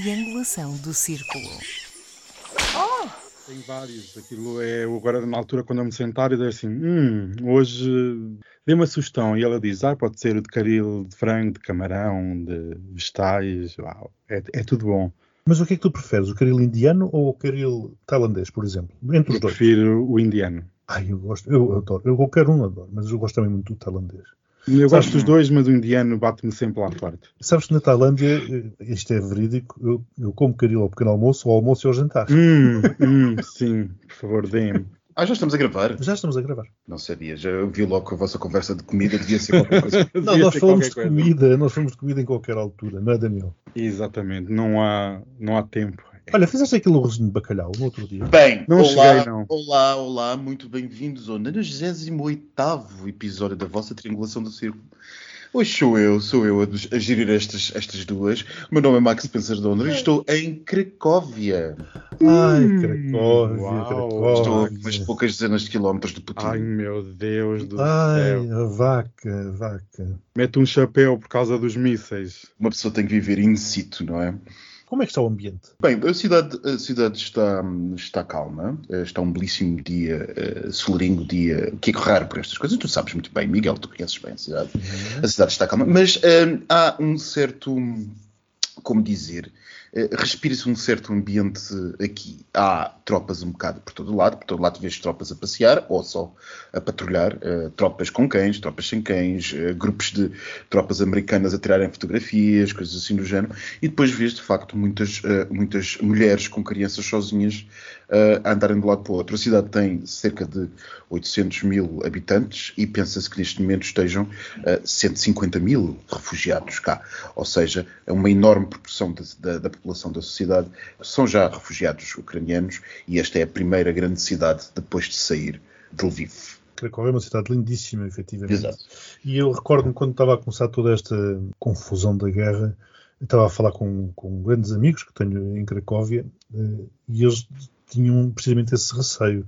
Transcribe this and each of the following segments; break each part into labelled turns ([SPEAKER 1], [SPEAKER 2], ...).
[SPEAKER 1] triangulação do círculo.
[SPEAKER 2] Tem vários. Aquilo é agora na altura quando eu me sentar e dizer assim, hum, hoje dê uma sugestão. E ela diz, ah, pode ser de caril, de frango, de camarão, de vegetais, uau, é, é tudo bom.
[SPEAKER 3] Mas o que é que tu preferes? O caril indiano ou o caril tailandês, por exemplo? Entre os
[SPEAKER 2] Eu
[SPEAKER 3] dois.
[SPEAKER 2] prefiro o indiano.
[SPEAKER 3] Ai, eu gosto, eu adoro. Eu qualquer um adoro, mas eu gosto também muito do tailandês.
[SPEAKER 2] Eu
[SPEAKER 3] Sabes-
[SPEAKER 2] gosto dos dois, mas o indiano bate-me sempre lá forte.
[SPEAKER 3] Sabes que na Tailândia, eh, isto é verídico, eu, eu como caril ao pequeno almoço, ao almoço e ao jantar.
[SPEAKER 2] Hum, hum, sim, por favor, deem-me.
[SPEAKER 4] Ah, já estamos a gravar?
[SPEAKER 3] Já estamos a gravar.
[SPEAKER 4] Não sabia, já vi logo que a vossa conversa de comida devia ser qualquer coisa.
[SPEAKER 3] Não, nós falamos de
[SPEAKER 2] coisa.
[SPEAKER 3] comida, nós falamos de comida em qualquer altura, não é, Daniel?
[SPEAKER 2] Exatamente, não há, não há tempo.
[SPEAKER 3] Olha, fizeste aquele arrozinho de bacalhau no outro dia.
[SPEAKER 4] Bem,
[SPEAKER 2] Não
[SPEAKER 4] olá,
[SPEAKER 2] cheguei, não.
[SPEAKER 4] olá, olá, muito bem-vindos ao 98 episódio da vossa Triangulação do Círculo. Hoje sou eu, sou eu a, gerir estas, estas duas. O meu nome é Max Spencer Dondra e estou em Cracóvia.
[SPEAKER 3] Ai,
[SPEAKER 2] Hum,
[SPEAKER 3] Cracóvia,
[SPEAKER 2] uau.
[SPEAKER 3] Cracóvia.
[SPEAKER 4] Estou a umas poucas dezenas de quilómetros de Putin.
[SPEAKER 2] Ai meu Deus do
[SPEAKER 3] Ai,
[SPEAKER 2] céu.
[SPEAKER 3] a vaca, vaca.
[SPEAKER 2] Mete um chapéu por causa dos mísseis.
[SPEAKER 4] Uma pessoa tem que viver in situ, não é?
[SPEAKER 3] Como é que está o ambiente?
[SPEAKER 4] Bem, a cidade, a cidade está, está calma, eh, está um belíssimo dia, eh, solerinho dia, que é raro por estas coisas, tu sabes muito bem, Miguel, tu conheces bem a cidade. A cidade está calma, mas eh, há um certo, como dizer, respira-se um certo ambiente aqui. Há tropas um bocado por todo lado, por todo lado vês tropas a passear ou só a patrulhar, eh, tropas com cães, tropas sem cães, eh, grupos de tropas americanas a tirarem fotografias, coisas assim do género, e depois vês de facto muitas, eh, muitas mulheres com crianças sozinhas eh, a andarem de lado para o outro. A cidade tem cerca de 800 mil habitantes e pensa-se que neste momento estejam eh, 150 mil refugiados cá, ou seja, é uma enorme proporção da população da sociedade são já refugiados ucranianos e esta é a primeira grande cidade depois de sair de Lviv.
[SPEAKER 3] Cracóvia é uma cidade lindíssima, efetivamente.
[SPEAKER 4] Exato.
[SPEAKER 3] E eu recordo-me quando estava a começar toda esta confusão da guerra, estava a falar com, com grandes amigos que tenho em Cracóvia eh, e eles tinham precisamente esse receio.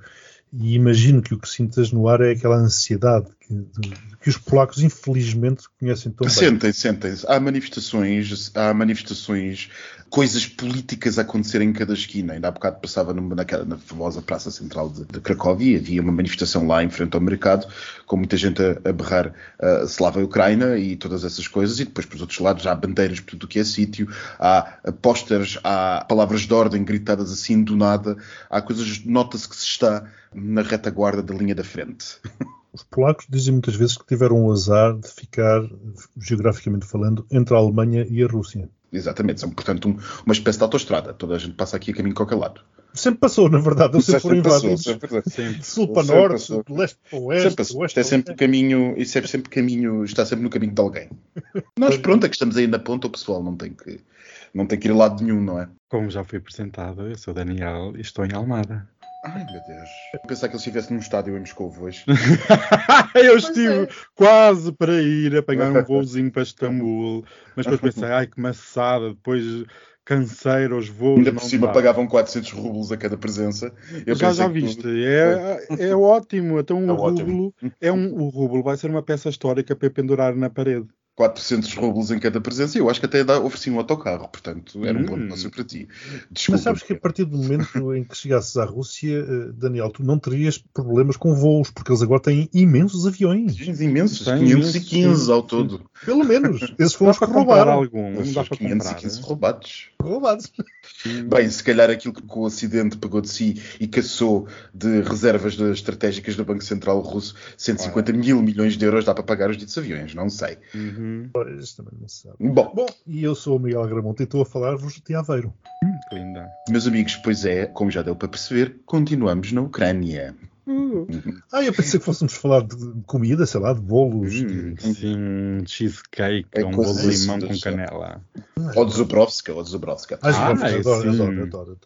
[SPEAKER 3] E imagino que o que sintas no ar é aquela ansiedade que, que os polacos, infelizmente, conhecem tão bem.
[SPEAKER 4] Sentem, sentem. Há manifestações, há manifestações, coisas políticas a acontecer em cada esquina. Ainda há bocado passava numa- naquela, na famosa Praça Central de, de Cracóvia, havia uma manifestação lá em frente ao mercado, com muita gente a, a berrar uh, Slava Ucrânia e todas essas coisas, e depois, por outros lados, há bandeiras por tudo o que é sítio, há pósteres, há palavras de ordem gritadas assim do nada, há coisas, nota-se que se está na retaguarda da linha da frente.
[SPEAKER 3] Os polacos dizem muitas vezes que tiveram o azar de ficar, geograficamente falando, entre a Alemanha e a Rússia.
[SPEAKER 4] Exatamente, são, portanto, um- uma espécie de autoestrada. Toda a gente passa aqui a caminho de qualquer lado.
[SPEAKER 3] Sempre passou, na verdade, eles sempre foram invadidos.
[SPEAKER 4] sempre-
[SPEAKER 2] Sempre.
[SPEAKER 3] De sul para
[SPEAKER 4] Sempre
[SPEAKER 3] norte,
[SPEAKER 4] passou.
[SPEAKER 3] de leste para oeste,
[SPEAKER 4] sempre
[SPEAKER 3] oeste
[SPEAKER 4] Isto é
[SPEAKER 3] para
[SPEAKER 4] sempre
[SPEAKER 3] leste.
[SPEAKER 4] caminho, isso é sempre caminho, está sempre no caminho de alguém. Nós, pronto, é que estamos aí na ponta, o pessoal não tem que, não tem que ir a lado nenhum, não é?
[SPEAKER 2] Como já foi apresentado, eu sou Daniel e estou em Almada.
[SPEAKER 4] Ai, meu Deus. Pensar que ele estivesse num estádio em Moscou hoje.
[SPEAKER 2] eu estive quase para ir apanhar um voozinho para Istambul, mas depois pensei, ai que maçada, depois canseiro os voos.
[SPEAKER 4] Ainda
[SPEAKER 2] não
[SPEAKER 4] por cima
[SPEAKER 2] dá.
[SPEAKER 4] pagavam 400 rublos a cada presença. Eu
[SPEAKER 2] já já viste,
[SPEAKER 4] tu-
[SPEAKER 2] é, é ótimo. Então
[SPEAKER 4] É
[SPEAKER 2] o
[SPEAKER 4] ótimo.
[SPEAKER 2] rublo é um, o rublo vai ser uma peça histórica para pendurar na parede.
[SPEAKER 4] 400 rublos em cada presença e eu acho que até dá, ofereci um autocarro, portanto era um bom
[SPEAKER 2] Hum.
[SPEAKER 4] negócio para ti.
[SPEAKER 3] Mas
[SPEAKER 4] Desculpa.
[SPEAKER 3] sabes que a partir do momento em que chegasses à Rússia, eh, Daniel, tu não terias problemas com voos, porque eles agora têm imensos aviões.
[SPEAKER 4] Tens imensos,
[SPEAKER 2] Tem
[SPEAKER 4] 515
[SPEAKER 2] imensos,
[SPEAKER 4] ao
[SPEAKER 2] sim.
[SPEAKER 4] todo.
[SPEAKER 3] Pelo menos. Esses foram os que roubaram.
[SPEAKER 2] algum, não dá para comprar.
[SPEAKER 4] 515 roubados.
[SPEAKER 3] Roubados.
[SPEAKER 4] Bem, se calhar aquilo que com o Ocidente pegou de si e caçou de reservas de- estratégicas do Banco Central Russo 150 mil milhões de euros dá para pagar os ditos aviões, não sei.
[SPEAKER 2] Uhum.
[SPEAKER 3] Pois, também não se sabe.
[SPEAKER 4] Bom,
[SPEAKER 3] Bom, e eu sou o Miguel Gramonte e estou a falar-vos de Aveiro.
[SPEAKER 2] Que linda.
[SPEAKER 4] meus amigos, pois é, como já deu para perceber, continuamos na Ucrânia.
[SPEAKER 3] Ah, eu pensei que fôssemos falar de comida, sei lá, de bolos.
[SPEAKER 2] Hum,
[SPEAKER 3] de-
[SPEAKER 2] sim, cheesecake,
[SPEAKER 4] É
[SPEAKER 2] um bolo de limão com canela.
[SPEAKER 4] Ou de Zubrovska, ou de Zubrovska.
[SPEAKER 3] Ah,
[SPEAKER 2] Ah,
[SPEAKER 3] adoro,
[SPEAKER 2] é
[SPEAKER 3] adoro,
[SPEAKER 2] sim.
[SPEAKER 3] adoro, adoro.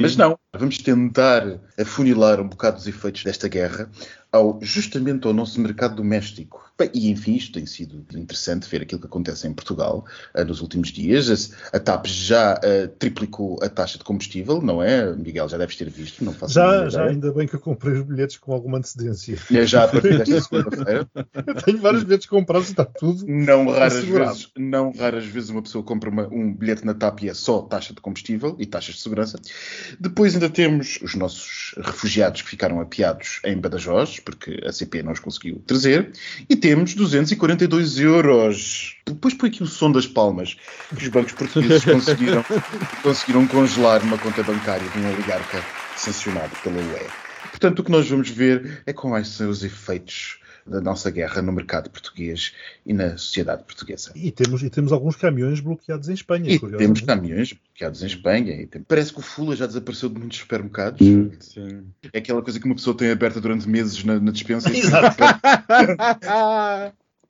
[SPEAKER 4] Mas não, vamos tentar afunilar um bocado os efeitos desta guerra ao, justamente ao nosso mercado doméstico. Bem, e enfim, isto tem sido interessante ver aquilo que acontece em Portugal uh, nos últimos dias. A, a TAP já uh, triplicou a taxa de combustível, não é? Miguel, já deves ter visto, não faço
[SPEAKER 3] Já, já ainda bem que eu comprei os bilhetes com alguma antecedência.
[SPEAKER 4] É já a partir desta segunda-feira.
[SPEAKER 3] Tenho vários bilhetes comprados e está tudo.
[SPEAKER 4] Não raras, vezes, não raras vezes uma pessoa compra uma, um bilhete na TAP e é só taxa de combustível e taxas de segurança. Depois ainda temos os nossos refugiados que ficaram apiados em Badajoz, porque a CP não os conseguiu trazer, e temos 242 euros. Depois põe aqui o som das palmas que os bancos portugueses conseguiram, conseguiram congelar uma conta bancária de um oligarca sancionado pela UE. Portanto, o que nós vamos ver é quais são os efeitos da nossa guerra no mercado português e na sociedade portuguesa.
[SPEAKER 3] E temos, e temos alguns caminhões bloqueados em Espanha.
[SPEAKER 4] E temos caminhões bloqueados em Espanha. Parece que o Fula já desapareceu de muitos supermercados.
[SPEAKER 2] Sim.
[SPEAKER 4] É aquela coisa que uma pessoa tem aberta durante meses na, na dispensa e,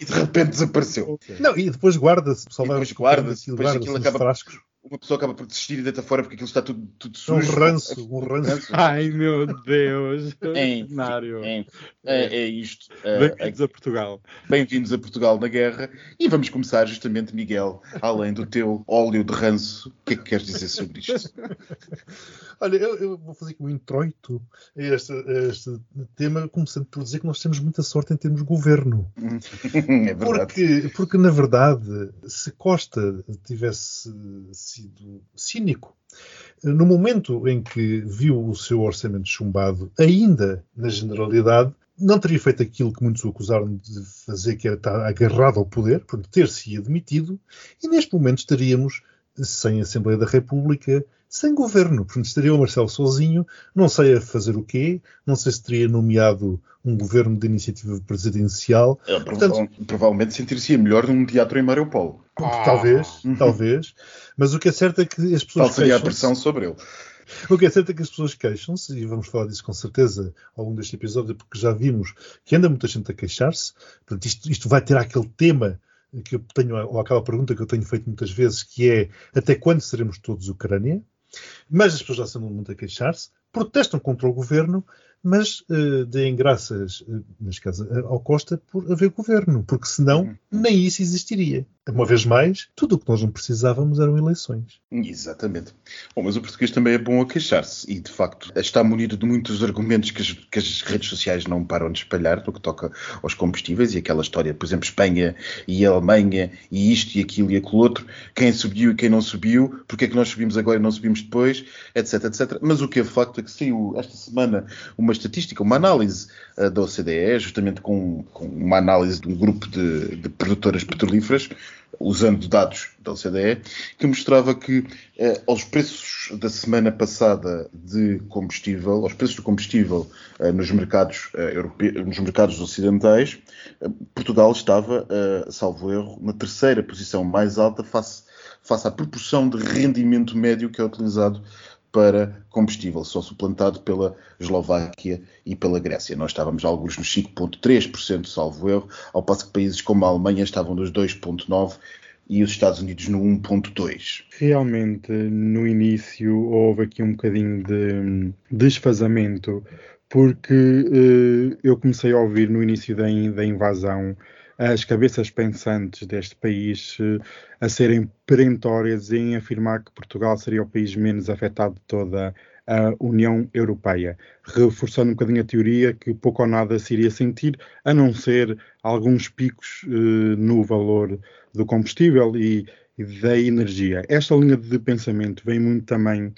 [SPEAKER 4] e de repente desapareceu.
[SPEAKER 3] Não, e depois guarda-se, o
[SPEAKER 4] pessoal
[SPEAKER 3] vai
[SPEAKER 4] guarda-se, depois
[SPEAKER 3] guarda
[SPEAKER 4] aquilo acaba,
[SPEAKER 3] frascos
[SPEAKER 4] uma pessoa acaba por desistir e deita fora porque aquilo está tudo, tudo
[SPEAKER 3] É um
[SPEAKER 4] sujo.
[SPEAKER 3] ranço, um ranço.
[SPEAKER 2] Ai meu Deus!
[SPEAKER 4] Enfim,
[SPEAKER 2] Cenário.
[SPEAKER 4] enfim, é, é isto. É,
[SPEAKER 2] Bem-vindos a Portugal.
[SPEAKER 4] Bem-vindos a Portugal na Guerra. E vamos começar justamente, Miguel, além do teu óleo de ranço, o que é que queres dizer sobre isto?
[SPEAKER 3] Olha, eu, eu vou fazer aqui um introito a este, a este tema, começando por dizer que nós temos muita sorte em termos governo.
[SPEAKER 4] é verdade.
[SPEAKER 3] Porque, porque, na verdade, se Costa tivesse sido cínico, no momento em que viu o seu orçamento chumbado, ainda na generalidade, não teria feito aquilo que muitos o acusaram de fazer, que era estar agarrado ao poder, portanto, ter-se admitido, e neste momento estaríamos sem Assembleia da República, sem governo. Portanto, estaria o Marcelo sozinho, não sei a fazer o quê, não sei se teria nomeado um governo de iniciativa presidencial.
[SPEAKER 4] É, Portanto, provavelmente sentir-se melhor num teatro em Mariupol.
[SPEAKER 3] Talvez, talvez. Mas o que é certo é que as pessoas.
[SPEAKER 4] Qual seria a pressão sobre ele?
[SPEAKER 3] O que é certo é que as pessoas queixam-se, e vamos falar disso com certeza ao longo deste episódio, porque já vimos que anda muita gente a queixar-se. Portanto, isto, isto vai ter aquele tema que eu tenho, ou aquela pergunta que eu tenho feito muitas vezes, que é até quando seremos todos Ucrânia? Mas as pessoas já estão muito a queixar-se, protestam contra o governo, mas uh, deem graças, uh, neste caso, ao Costa, por haver governo, porque senão nem isso existiria. Uma vez mais, tudo o que nós não precisávamos eram eleições.
[SPEAKER 4] Exatamente. Bom, mas o português também é bom a queixar-se e, de facto, está munido de muitos argumentos que as, que as, redes sociais não param de espalhar no que toca aos combustíveis e aquela história, por exemplo, Espanha e Alemanha e isto e aquilo e aquilo outro, quem subiu e quem não subiu, porque é que nós subimos agora e não subimos depois, etc, etc. Mas o que é facto é que saiu esta semana uma estatística, uma análise uh, da OCDE, justamente com, com, uma análise de um grupo de, de produtoras petrolíferas, usando dados da OCDE, que mostrava que eh, aos preços da semana passada de combustível, aos preços do combustível eh, nos mercados eh, europeus, nos mercados ocidentais, Portugal estava, salvo erro, na terceira posição mais alta face, face à proporção de rendimento médio que é utilizado para combustível, só suplantado pela Eslováquia e pela Grécia. Nós estávamos alguns nos 5,3%, salvo erro, ao passo que países como a Alemanha estavam nos 2,9% e os Estados Unidos no 1,2%.
[SPEAKER 2] Realmente, no início, houve aqui um bocadinho de desfazamento, porque uh, eu comecei a ouvir no início da, da invasão as cabeças pensantes deste país a serem perentórias em afirmar que Portugal seria o país menos afetado de toda a União Europeia, reforçando um bocadinho a teoria que pouco ou nada se iria sentir, a não ser alguns picos eh, no valor do combustível e, e da energia. Esta linha de pensamento vem muito também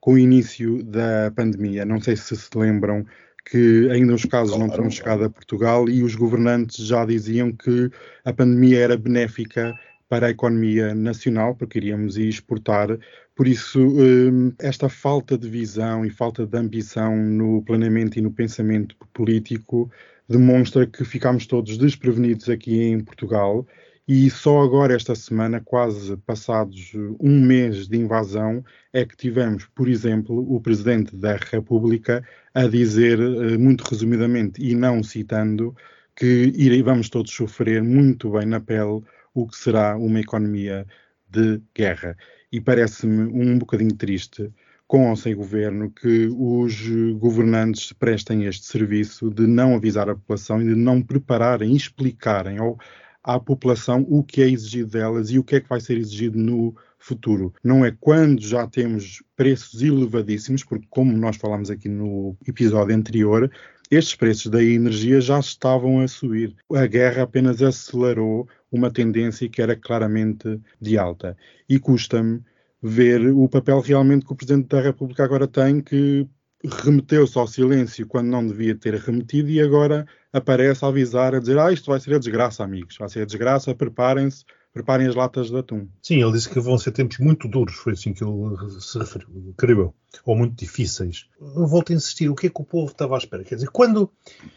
[SPEAKER 2] com o início da pandemia. Não sei se se lembram que ainda os casos não tinham chegado a Portugal e os governantes já diziam que a pandemia era benéfica para a economia nacional, porque iríamos exportar. Por isso, hum, esta falta de visão e falta de ambição no planeamento e no pensamento político demonstra que ficamos todos desprevenidos aqui em Portugal e só agora, esta semana, quase passados um mês de invasão, é que tivemos, por exemplo, o Presidente da República a dizer, eh, muito resumidamente e não citando, que vamos todos sofrer muito bem na pele o que será uma economia de guerra. E parece-me um bocadinho triste com ou sem governo, que os governantes prestem este serviço de não avisar a população e de não prepararem explicarem ao, à população o que é exigido delas e o que é que vai ser exigido no futuro. Não é quando já temos preços elevadíssimos, porque como nós falámos aqui no episódio anterior, estes preços da energia já estavam a subir. A guerra apenas acelerou uma tendência que era claramente de alta. E custa-me ver o papel realmente que o Presidente da República agora tem, que remeteu-se ao silêncio quando não devia ter remetido e agora aparece a avisar, a dizer: Ah, isto vai ser a desgraça, amigos, vai ser a desgraça, preparem-se, preparem as latas de atum.
[SPEAKER 3] Sim, ele disse que vão ser tempos muito duros, foi assim que ele se referiu, creio eu, ou muito difíceis. Eu volto a insistir, o que é que o povo estava à espera? Quer dizer, quando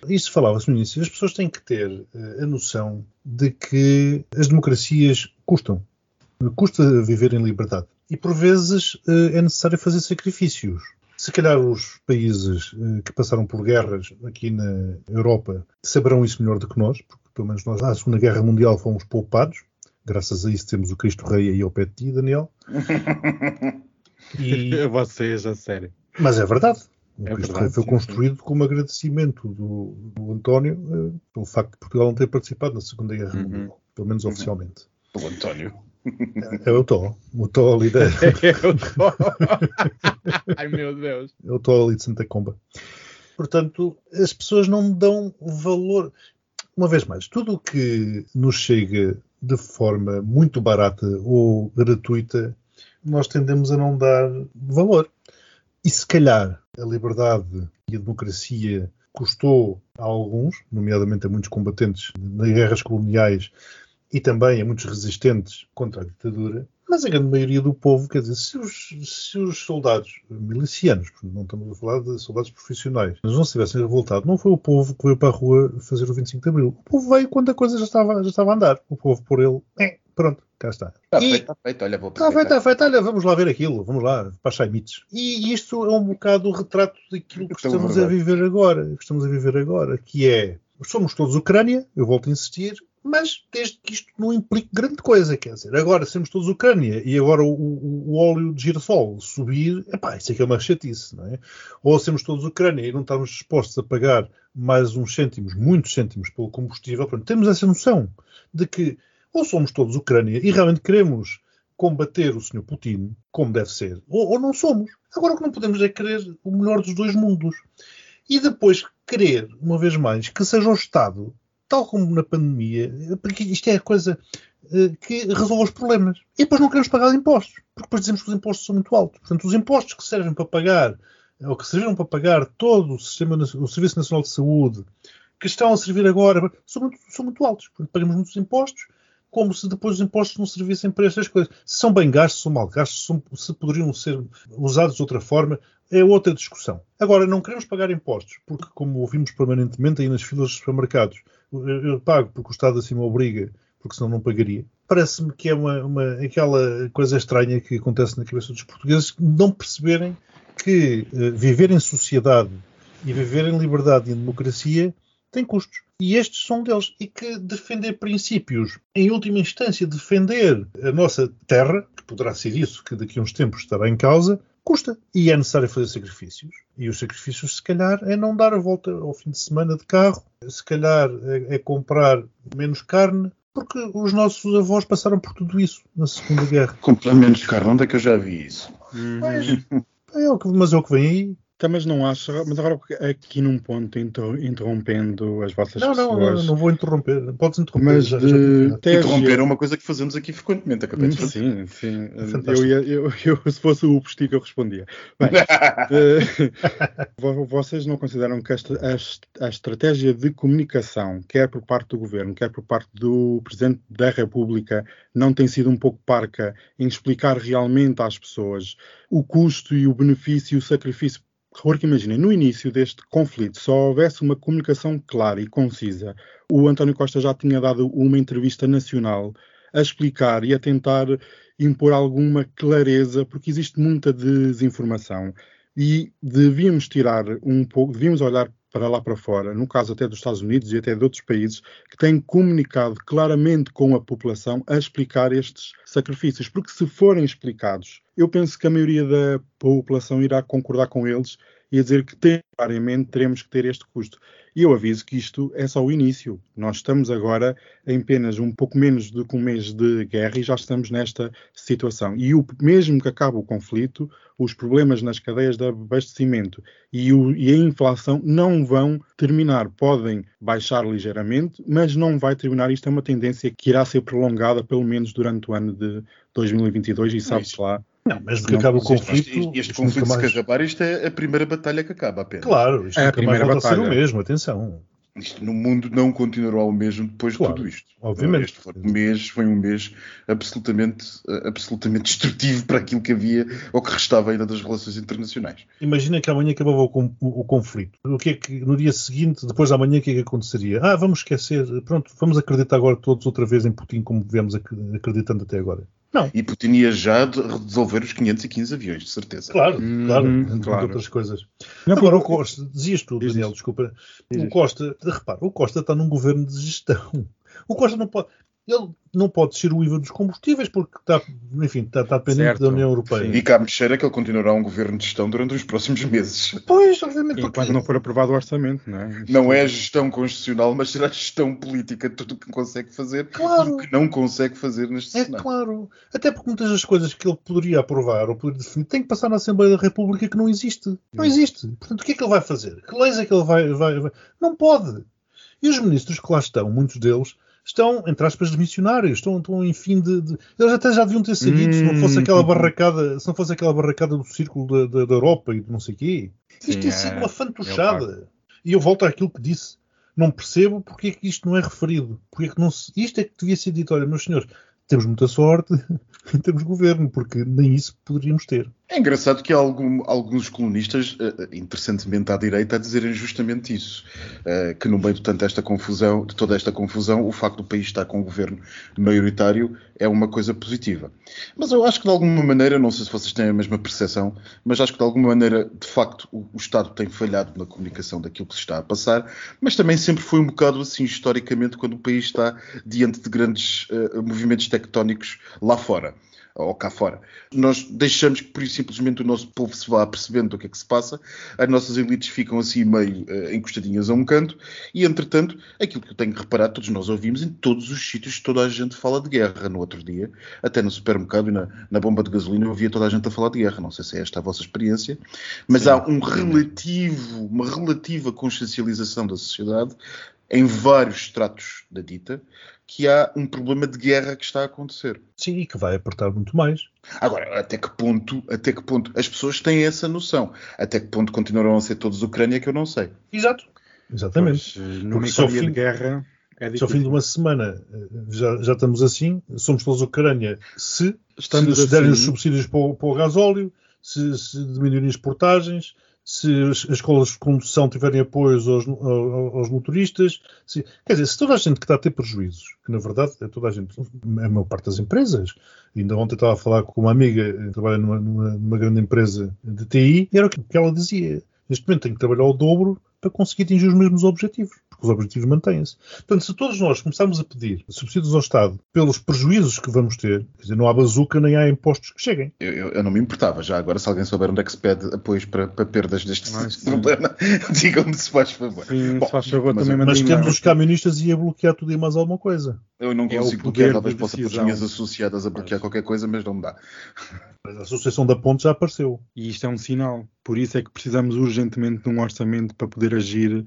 [SPEAKER 3] isso falava-se no início, as pessoas têm que ter eh, a noção de que as democracias custam. Custa viver em liberdade. E por vezes eh, é necessário fazer sacrifícios se calhar os países eh, que passaram por guerras aqui na Europa saberão isso melhor do que nós, porque pelo menos nós na Segunda Guerra Mundial fomos poupados. Graças a isso temos o Cristo Rei aí ao pé de ti, Daniel.
[SPEAKER 2] E... Vocês, a sério.
[SPEAKER 3] Mas é verdade. O é Cristo verdade, Rei foi construído sim. como agradecimento do, do António uh, pelo facto de Portugal não ter participado na Segunda Guerra uhum. Mundial, pelo menos uhum. oficialmente.
[SPEAKER 4] O António.
[SPEAKER 3] É o Tó. O Tó ali da...
[SPEAKER 2] O Tó. Ai meu Deus.
[SPEAKER 3] É o Tó ali de Santa Comba. Portanto, as pessoas não dão valor. Uma vez mais, tudo o que nos chega de forma muito barata ou gratuita, nós tendemos a não dar valor. E se calhar a liberdade e a democracia custou a alguns, nomeadamente a muitos combatentes nas guerras coloniais, e também a muitos resistentes contra a ditadura, mas a grande maioria do povo, quer dizer, se os, se os soldados milicianos, não estamos a falar de soldados profissionais, mas não se tivessem revoltado, não foi o povo que veio para a rua fazer o 25 de Abril. O povo veio quando a coisa já estava, já estava a andar. O povo por ele, é, pronto, cá está.
[SPEAKER 4] Está feito, está feito, olha, vou
[SPEAKER 3] Está feito, está feito, olha, vamos lá ver aquilo, vamos lá, para Chaimites. E isto é um bocado o retrato daquilo que estamos a viver agora, que estamos a viver agora, que é, somos todos Ucrânia, eu volto a insistir, mas desde que isto não implique grande coisa, quer dizer, agora sermos todos Ucrânia e agora o, o, o óleo de girassol subir, epá, isso é que é uma chatice, não é? Ou sermos todos Ucrânia e não estamos dispostos a pagar mais uns cêntimos, muitos cêntimos pelo combustível, Pronto, temos essa noção de que ou somos todos Ucrânia e realmente queremos combater o Sr. Putin, como deve ser, ou, ou não somos. Agora o que não podemos é querer o melhor dos dois mundos. E depois querer, uma vez mais, que seja o Estado tal como na pandemia, porque isto é a coisa uh, que resolve os problemas. E depois não queremos pagar impostos, porque depois dizemos que os impostos são muito altos. Portanto, os impostos que servem para pagar, ou que serviram para pagar todo o, sistema, o Serviço Nacional de Saúde, que estão a servir agora, são muito, são muito altos. Portanto, pagamos muitos impostos, como se depois os impostos não servissem para estas coisas. Se são bem gastos, são mal gastos, se, poderiam ser usados de outra forma, é outra discussão. Agora, não queremos pagar impostos, porque, como ouvimos permanentemente aí nas filas dos supermercados, eu pago porque o Estado assim me obriga, porque senão não pagaria. Parece-me que é uma, uma, aquela coisa estranha que acontece na cabeça dos portugueses, não perceberem que uh, viver em sociedade e viver em liberdade e em democracia tem custos. E estes são deles. E que defender princípios, em última instância, defender a nossa terra, que poderá ser isso que daqui a uns tempos estará em causa, custa. E é necessário fazer sacrifícios. E os sacrifícios, se calhar, é não dar a volta ao fim de semana de carro, se calhar é, é comprar menos carne, porque os nossos avós passaram por tudo isso na Segunda Guerra.
[SPEAKER 4] Comprar menos carne, onde é que eu já vi isso?
[SPEAKER 3] Uhum. é o que, mas é o que vem aí.
[SPEAKER 2] Tá, mas não acho. Mas agora aqui num ponto interrompendo as vossas
[SPEAKER 3] não,
[SPEAKER 2] pessoas.
[SPEAKER 3] Não, não, não vou interromper. Podes interromper.
[SPEAKER 2] Mas já, já
[SPEAKER 4] interromper é uma coisa que fazemos aqui frequentemente. Acabei de
[SPEAKER 2] sim, sim. Eu, eu, eu, se fosse o postigo, eu respondia. Bem, uh, vocês não consideram que a estratégia de comunicação, quer por parte do governo, quer por parte do Presidente da República, não tem sido um pouco parca em explicar realmente às pessoas o custo e o benefício e o sacrifício porque imaginem, no início deste conflito, só houvesse uma comunicação clara e concisa, o António Costa já tinha dado uma entrevista nacional a explicar e a tentar impor alguma clareza, porque existe muita desinformação. E devíamos tirar um pouco, devíamos olhar para lá para fora, no caso até dos Estados Unidos e até de outros países, que têm comunicado claramente com a população a explicar estes sacrifícios. Porque se forem explicados, eu penso que a maioria da população irá concordar com eles e dizer que temporariamente teremos que ter este custo. E eu aviso que isto é só o início. Nós estamos agora em apenas um pouco menos do que um mês de guerra e já estamos nesta situação. E o, mesmo que acabe o conflito, os problemas nas cadeias de abastecimento e, o, e a inflação não vão terminar. Podem baixar ligeiramente, mas não vai terminar. Isto é uma tendência que irá ser prolongada pelo menos durante o ano de 2022 e sabe-se lá
[SPEAKER 3] não, mas que acaba o conflito.
[SPEAKER 4] Este, este conflito mais... se acabar, isto é a primeira batalha que acaba apenas.
[SPEAKER 3] Claro, isto é a primeira mais batalha. ser o mesmo, atenção.
[SPEAKER 4] Isto no mundo não continuará o mesmo depois claro, de tudo isto.
[SPEAKER 3] Obviamente.
[SPEAKER 4] Este foi um mês, foi um mês absolutamente, absolutamente destrutivo para aquilo que havia ou que restava ainda das relações internacionais.
[SPEAKER 3] Imagina que amanhã acabava o, o, o, conflito. O que é que no dia seguinte, depois da manhã, o que é que aconteceria? Ah, vamos esquecer, pronto, vamos acreditar agora todos outra vez em Putin como viemos acreditando até agora.
[SPEAKER 4] Não. E Putin ia já resolver os 515 aviões, de certeza.
[SPEAKER 3] Claro, hum, claro, entre claro. outras coisas. Não, Agora, o Costa, dizias tu, Daniel, desculpa. O Costa, repara, o Costa está num governo de gestão. O Costa não pode ele não pode ser o IVA dos combustíveis porque está, enfim, está, está dependente certo. da União Europeia.
[SPEAKER 4] Sim. E cá me cheira que ele continuará um governo de gestão durante os próximos meses.
[SPEAKER 3] Pois, obviamente.
[SPEAKER 2] Enquanto porque... não for aprovado o orçamento, não é?
[SPEAKER 4] Não é gestão constitucional, mas será gestão política de tudo o que consegue fazer claro. e o que não consegue fazer neste
[SPEAKER 3] é
[SPEAKER 4] cenário.
[SPEAKER 3] claro. Até porque muitas das coisas que ele poderia aprovar ou poderia definir têm que passar na Assembleia da República que não existe. Não existe. Portanto, o que é que ele vai fazer? Que leis é que ele vai, vai, vai... Não pode. E os ministros que lá estão, muitos deles, estão, entre aspas, de missionários, estão, estão em fim de, de, Eles até já deviam ter saído hum, se não fosse hum, aquela hum. barracada, se não fosse aquela barracada do círculo da, da, da Europa e de não sei o quê. Isto tem sido é, uma fantochada. e eu volto àquilo que disse. Não percebo porque é que isto não é referido. Porque é que não se, isto é que devia ser dito. Olha, meus senhores, temos muita sorte em termos de governo, porque nem isso poderíamos ter.
[SPEAKER 4] É engraçado que algum, alguns colunistas, uh, interessantemente à direita, a dizerem justamente isso. Uh, que no meio de, tanta esta confusão, de toda esta confusão, o facto do país estar com um governo maioritário é uma coisa positiva. Mas eu acho que de alguma maneira, não sei se vocês têm a mesma percepção, mas acho que de alguma maneira, de facto, o, o Estado tem falhado na comunicação daquilo que se está a passar, mas também sempre foi um bocado assim, historicamente, quando o país está diante de grandes uh, movimentos tectónicos lá fora ou cá fora. Nós deixamos que, por simplesmente, o nosso povo se vá percebendo o que é que se passa, as nossas elites ficam assim meio uh, encostadinhas a um canto, e entretanto, aquilo que eu tenho reparado, todos nós ouvimos em todos os sítios, toda a gente fala de guerra no outro dia, até no supermercado e na, na bomba de gasolina eu ouvia toda a gente a falar de guerra. Não sei se é esta a vossa experiência, mas Sim. há um relativo, uma relativa consciencialização da sociedade em vários estratos da dita, que há um problema de guerra que está a acontecer.
[SPEAKER 3] Sim, e que vai apertar muito mais.
[SPEAKER 4] Agora, até que ponto, até que ponto as pessoas têm essa noção? Até que ponto continuarão a ser todos Ucrânia que eu não sei.
[SPEAKER 3] Exato. Exatamente.
[SPEAKER 2] Pois, numa economia de guerra
[SPEAKER 3] é Se ao fim de uma semana eh, já, já estamos assim, somos todos Ucrânia. Se, estamos se, se derem os subsídios para o, para o gasóleo, se, se diminuírem as portagens, se as escolas de condução tiverem apoios aos, aos motoristas. Se, quer dizer, se toda a gente que está a ter prejuízos, que na verdade é toda a gente, é a maior parte das empresas. Ainda ontem estava a falar com uma amiga que trabalha numa, numa, numa grande empresa de TI e era o que ela dizia. Neste momento tenho que trabalhar o dobro para conseguir atingir os mesmos objetivos os objetivos mantêm-se. Portanto, se todos nós começarmos a pedir subsídios ao Estado pelos prejuízos que vamos ter, quer dizer, não há bazuca nem há impostos que cheguem.
[SPEAKER 4] Eu, eu, eu não me importava já. Agora, se alguém souber onde é que se pede apoios para, para perdas deste ah, problema, digam-me se faz favor.
[SPEAKER 2] Sim, Bom, se faz favor
[SPEAKER 3] mas,
[SPEAKER 2] também
[SPEAKER 3] mas temos os camionistas e a bloquear tudo e mais alguma coisa.
[SPEAKER 4] Eu não consigo é bloquear, talvez possa pôr as minhas associadas a bloquear qualquer coisa, mas não me dá.
[SPEAKER 3] Mas a Associação da Ponte já apareceu.
[SPEAKER 2] E isto é um sinal. Por isso é que precisamos urgentemente de um orçamento para poder agir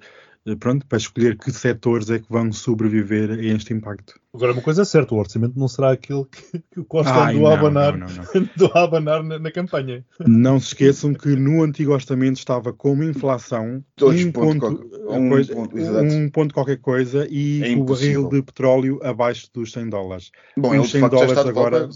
[SPEAKER 2] pronto, para escolher que setores é que vão sobreviver a este impacto.
[SPEAKER 3] Agora, uma coisa é certa, o orçamento não será aquele que, que o Costa Ai, andou, não, a abanar, não, não, andou a abanar na, na, campanha.
[SPEAKER 2] Não se esqueçam que no antigo orçamento estava como inflação um ponto, um, coisa, ponto, um ponto qualquer coisa e é o barril de petróleo abaixo dos 100 dólares.
[SPEAKER 4] Bom, os 100 dólares agora...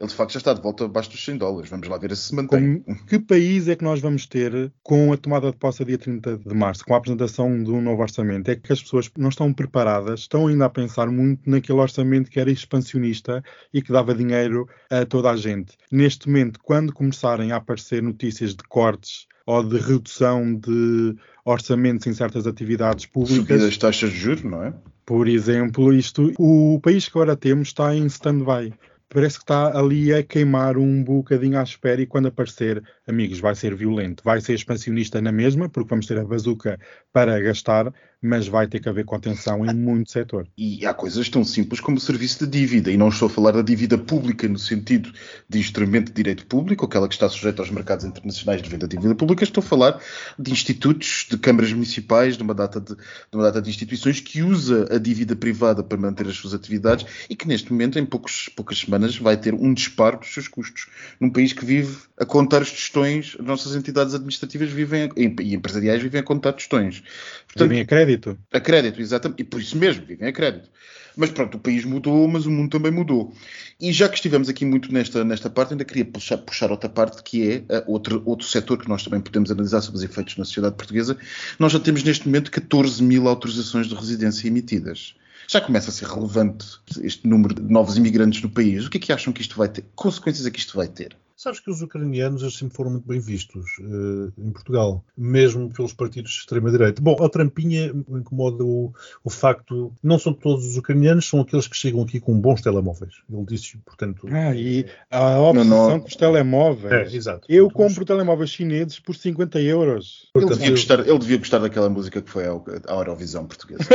[SPEAKER 4] Ele de facto já está de volta abaixo dos 100 dólares. Vamos lá ver se se mantém.
[SPEAKER 2] que país é que nós vamos ter com a tomada de posse dia 30 de março, com a apresentação de um novo orçamento? É que as pessoas não estão preparadas, estão ainda a pensar muito naquele orçamento que era expansionista e que dava dinheiro a toda a gente. Neste momento, quando começarem a aparecer notícias de cortes ou de redução de orçamentos em certas atividades públicas.
[SPEAKER 4] Subida das taxas de juros, não é?
[SPEAKER 2] Por exemplo, isto, o país que agora temos está em stand-by. Parece que está ali a queimar um bocadinho à espera e quando aparecer, amigos, vai ser violento. Vai ser expansionista na mesma, porque vamos ter a bazuca para gastar, mas vai ter que haver contenção em muito setor.
[SPEAKER 4] E há coisas tão simples como o serviço de dívida, e não estou a falar da dívida pública no sentido de instrumento de direito público, aquela que está sujeita aos mercados internacionais de venda de dívida pública, estou a falar de institutos, de câmaras municipais, de uma data de, de, uma data de instituições que usa a dívida privada para manter as suas atividades e que neste momento, em poucos, poucas semanas, vai ter um disparo dos seus custos. Num país que vive a contar os tostões, as nossas entidades administrativas vivem e empresariais vivem a contar tostões.
[SPEAKER 2] Portanto, vivem a crédito.
[SPEAKER 4] A crédito, exatamente. E por isso mesmo, vivem a crédito. Mas pronto, o país mudou, mas o mundo também mudou. E já que estivemos aqui muito nesta, nesta parte, ainda queria puxar, puxar outra parte, que é uh, outro, outro setor que nós também podemos analisar sobre os efeitos na sociedade portuguesa. Nós já temos neste momento 14 mil autorizações de residência emitidas. Já começa a ser relevante este número de novos imigrantes no país. O que é que acham que isto vai ter? Que consequências é que isto vai ter?
[SPEAKER 3] Sabes que os ucranianos sempre foram muito bem vistos uh, em Portugal, mesmo pelos partidos de extrema-direita. Bom, a trampinha incomoda o, o facto, não são todos os ucranianos, são aqueles que chegam aqui com bons telemóveis. Ele disse, portanto...
[SPEAKER 2] Ah, e a obsessão não, não... com os telemóveis.
[SPEAKER 3] É, exato.
[SPEAKER 2] Eu compro telemóveis chineses por 50 euros.
[SPEAKER 4] Ele devia, gostar, ele devia gostar daquela música que foi a Eurovisão portuguesa.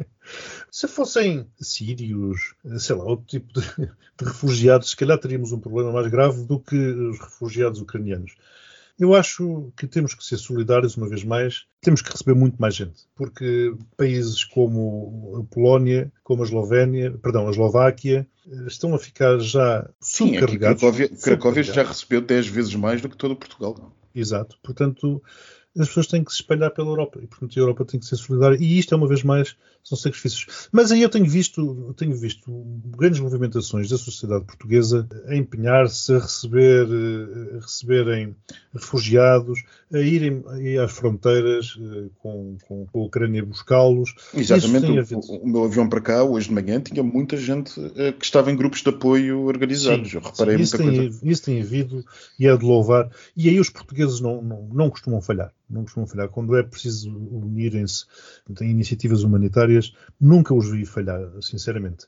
[SPEAKER 3] Se fossem sírios, sei lá, outro tipo de, de, refugiados, se calhar teríamos um problema mais grave do que os refugiados ucranianos. Eu acho que temos que ser solidários, uma vez mais, temos que receber muito mais gente, porque países como a Polónia, como a Eslovénia, perdão, a Eslováquia, estão a ficar já
[SPEAKER 4] Sim, subcarregados. Cracóvia, Cracóvia já recebeu 10 vezes mais do que todo Portugal.
[SPEAKER 3] Exato, portanto, as pessoas têm que se espalhar pela Europa e, portanto, a Europa tem que ser solidária. E isto é uma vez mais são sacrifícios. Mas aí eu tenho visto, tenho visto grandes movimentações da sociedade portuguesa a empenhar-se a receber, a receberem refugiados, a irem, às fronteiras eh, com, com, com a Ucrânia buscá-los.
[SPEAKER 4] Exatamente. O, o, meu avião para cá, hoje de manhã, tinha muita gente eh, que estava em grupos de apoio organizados. Sim, eu reparei sim,
[SPEAKER 3] isso muita tem, coisa. Isso tem havido e é de louvar. E aí os portugueses não, não, não costumam falhar não costumam falhar. Quando é preciso unirem-se em iniciativas humanitárias, nunca os vi falhar, sinceramente.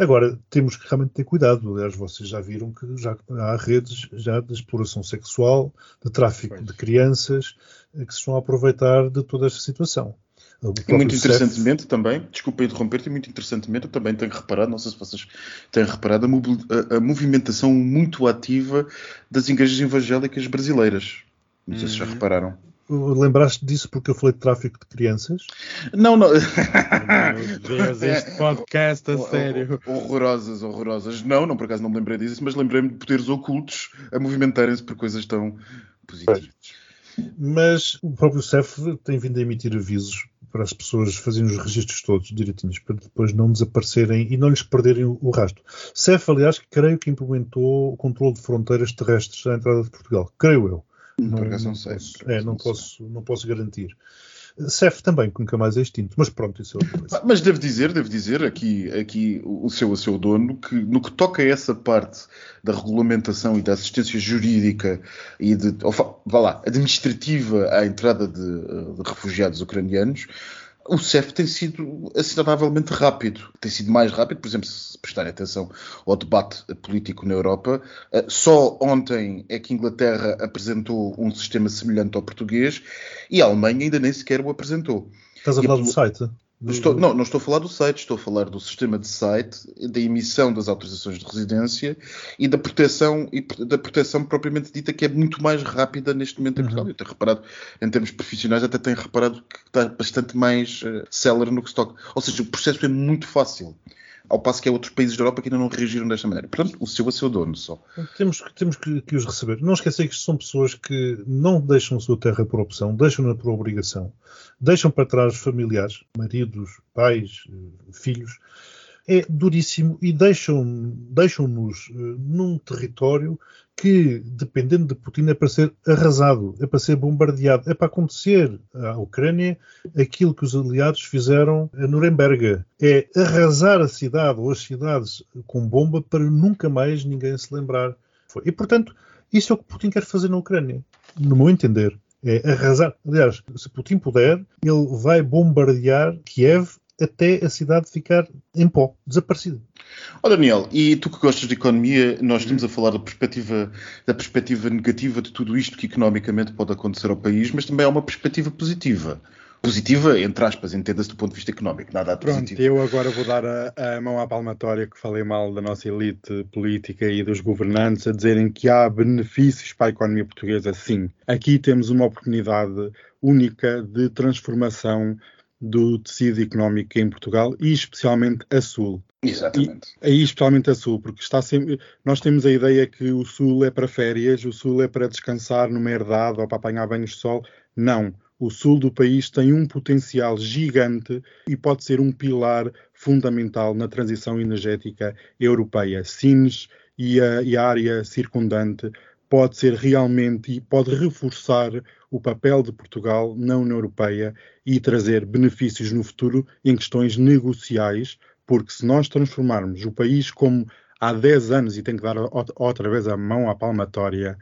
[SPEAKER 3] Agora, temos que realmente ter cuidado. Aliás, vocês já viram que já há redes já de exploração sexual, de tráfico pois. de crianças, eh, que se estão a aproveitar de toda esta situação.
[SPEAKER 4] E muito interessantemente também, desculpa interromper-te, muito interessantemente eu também tenho reparado, não sei se vocês têm reparado, a, a, a movimentação muito ativa das igrejas evangélicas brasileiras. Não sei se já uhum. repararam.
[SPEAKER 3] Lembraste disso porque eu falei de tráfico de crianças?
[SPEAKER 4] Não, não.
[SPEAKER 2] Meu Deus, este podcast a sério.
[SPEAKER 4] Horrorosas, horrorosas. Não, não, por acaso não me lembrei disso, mas lembrei-me de poderes ocultos a movimentarem-se por coisas tão positivas.
[SPEAKER 3] Mas o próprio CEF tem vindo a emitir avisos para as pessoas fazerem os registros todos direitinhos, para depois não desaparecerem e não lhes perderem o, rastro. CEF, aliás, creio que implementou o controle de fronteiras terrestres à entrada de Portugal. Creio eu.
[SPEAKER 4] Não, não, sei.
[SPEAKER 3] Posso, é, não, posso, não posso garantir. CEF também, que nunca mais é extinto, mas pronto, isso é outra coisa.
[SPEAKER 4] Mas devo dizer, devo dizer aqui, aqui o seu, o seu dono, que no que toca a essa parte da regulamentação e da assistência jurídica e de, ou, vá lá, administrativa à entrada de, de refugiados ucranianos, o CEF tem sido assinavelmente rápido. Tem sido mais rápido, por exemplo, se prestarem atenção ao debate político na Europa. Eh, só ontem é que a Inglaterra apresentou um sistema semelhante ao português e a Alemanha ainda nem sequer o apresentou.
[SPEAKER 3] Estás a falar do site?
[SPEAKER 4] Estou, não, não estou a falar do site, estou a falar do sistema de site, da emissão das autorizações de residência e da proteção e da proteção propriamente dita que é muito mais rápida neste momento em uhum. Portugal. Eu tenho reparado, em termos profissionais, até tenho reparado que está bastante mais uh, célere no que se toca. Ou seja, o processo é muito fácil ao passo que há outros países da Europa que ainda não reagiram desta maneira. Portanto, o seu é seu dono só.
[SPEAKER 3] Temos, temos que, que, os receber. Não esquecer que são pessoas que não deixam a sua terra por opção, deixam-na por obrigação, deixam para trás familiares, maridos, pais, filhos. É duríssimo e deixam-nos deixam uh, num território que, dependendo de Putin, é para ser arrasado, é para ser bombardeado, é para acontecer à Ucrânia aquilo que os aliados fizeram a Nuremberg. É arrasar a cidade ou as cidades com bomba para nunca mais ninguém se lembrar. E, portanto, Isso é o que Putin quer fazer na Ucrânia, no meu entender. É arrasar. Aliás, se Putin puder, ele vai bombardear Kiev até a cidade ficar em pó, desaparecida.
[SPEAKER 4] Ó oh, Daniel, e tu que gostas de economia, nós estamos a falar da perspectiva, da perspectiva negativa de tudo isto que economicamente pode acontecer ao país, mas também há uma perspectiva positiva positiva, entre aspas, entenda-se do ponto de vista económico, nada
[SPEAKER 2] Pronto,
[SPEAKER 4] positivo.
[SPEAKER 2] eu agora vou dar a, a, mão à palmatória que falei mal da nossa elite política e dos governantes a dizerem que há benefícios para a economia portuguesa. Sim, aqui temos uma oportunidade única de transformação do tecido económico em Portugal e especialmente a Sul.
[SPEAKER 4] Exatamente.
[SPEAKER 2] E, aí especialmente a Sul, porque está sempre, nós temos a ideia que o Sul é para férias, o Sul é para descansar numa herdade ou para apanhar banhos de sol. Não o sul do país tem um potencial gigante e pode ser um pilar fundamental na transição energética europeia. Sines e a, e a área circundante pode ser realmente e pode reforçar o papel de Portugal na União Europeia e trazer benefícios no futuro em questões negociais, porque se nós transformarmos o país como há 10 anos, e tenho que dar outra vez a mão à palmatória,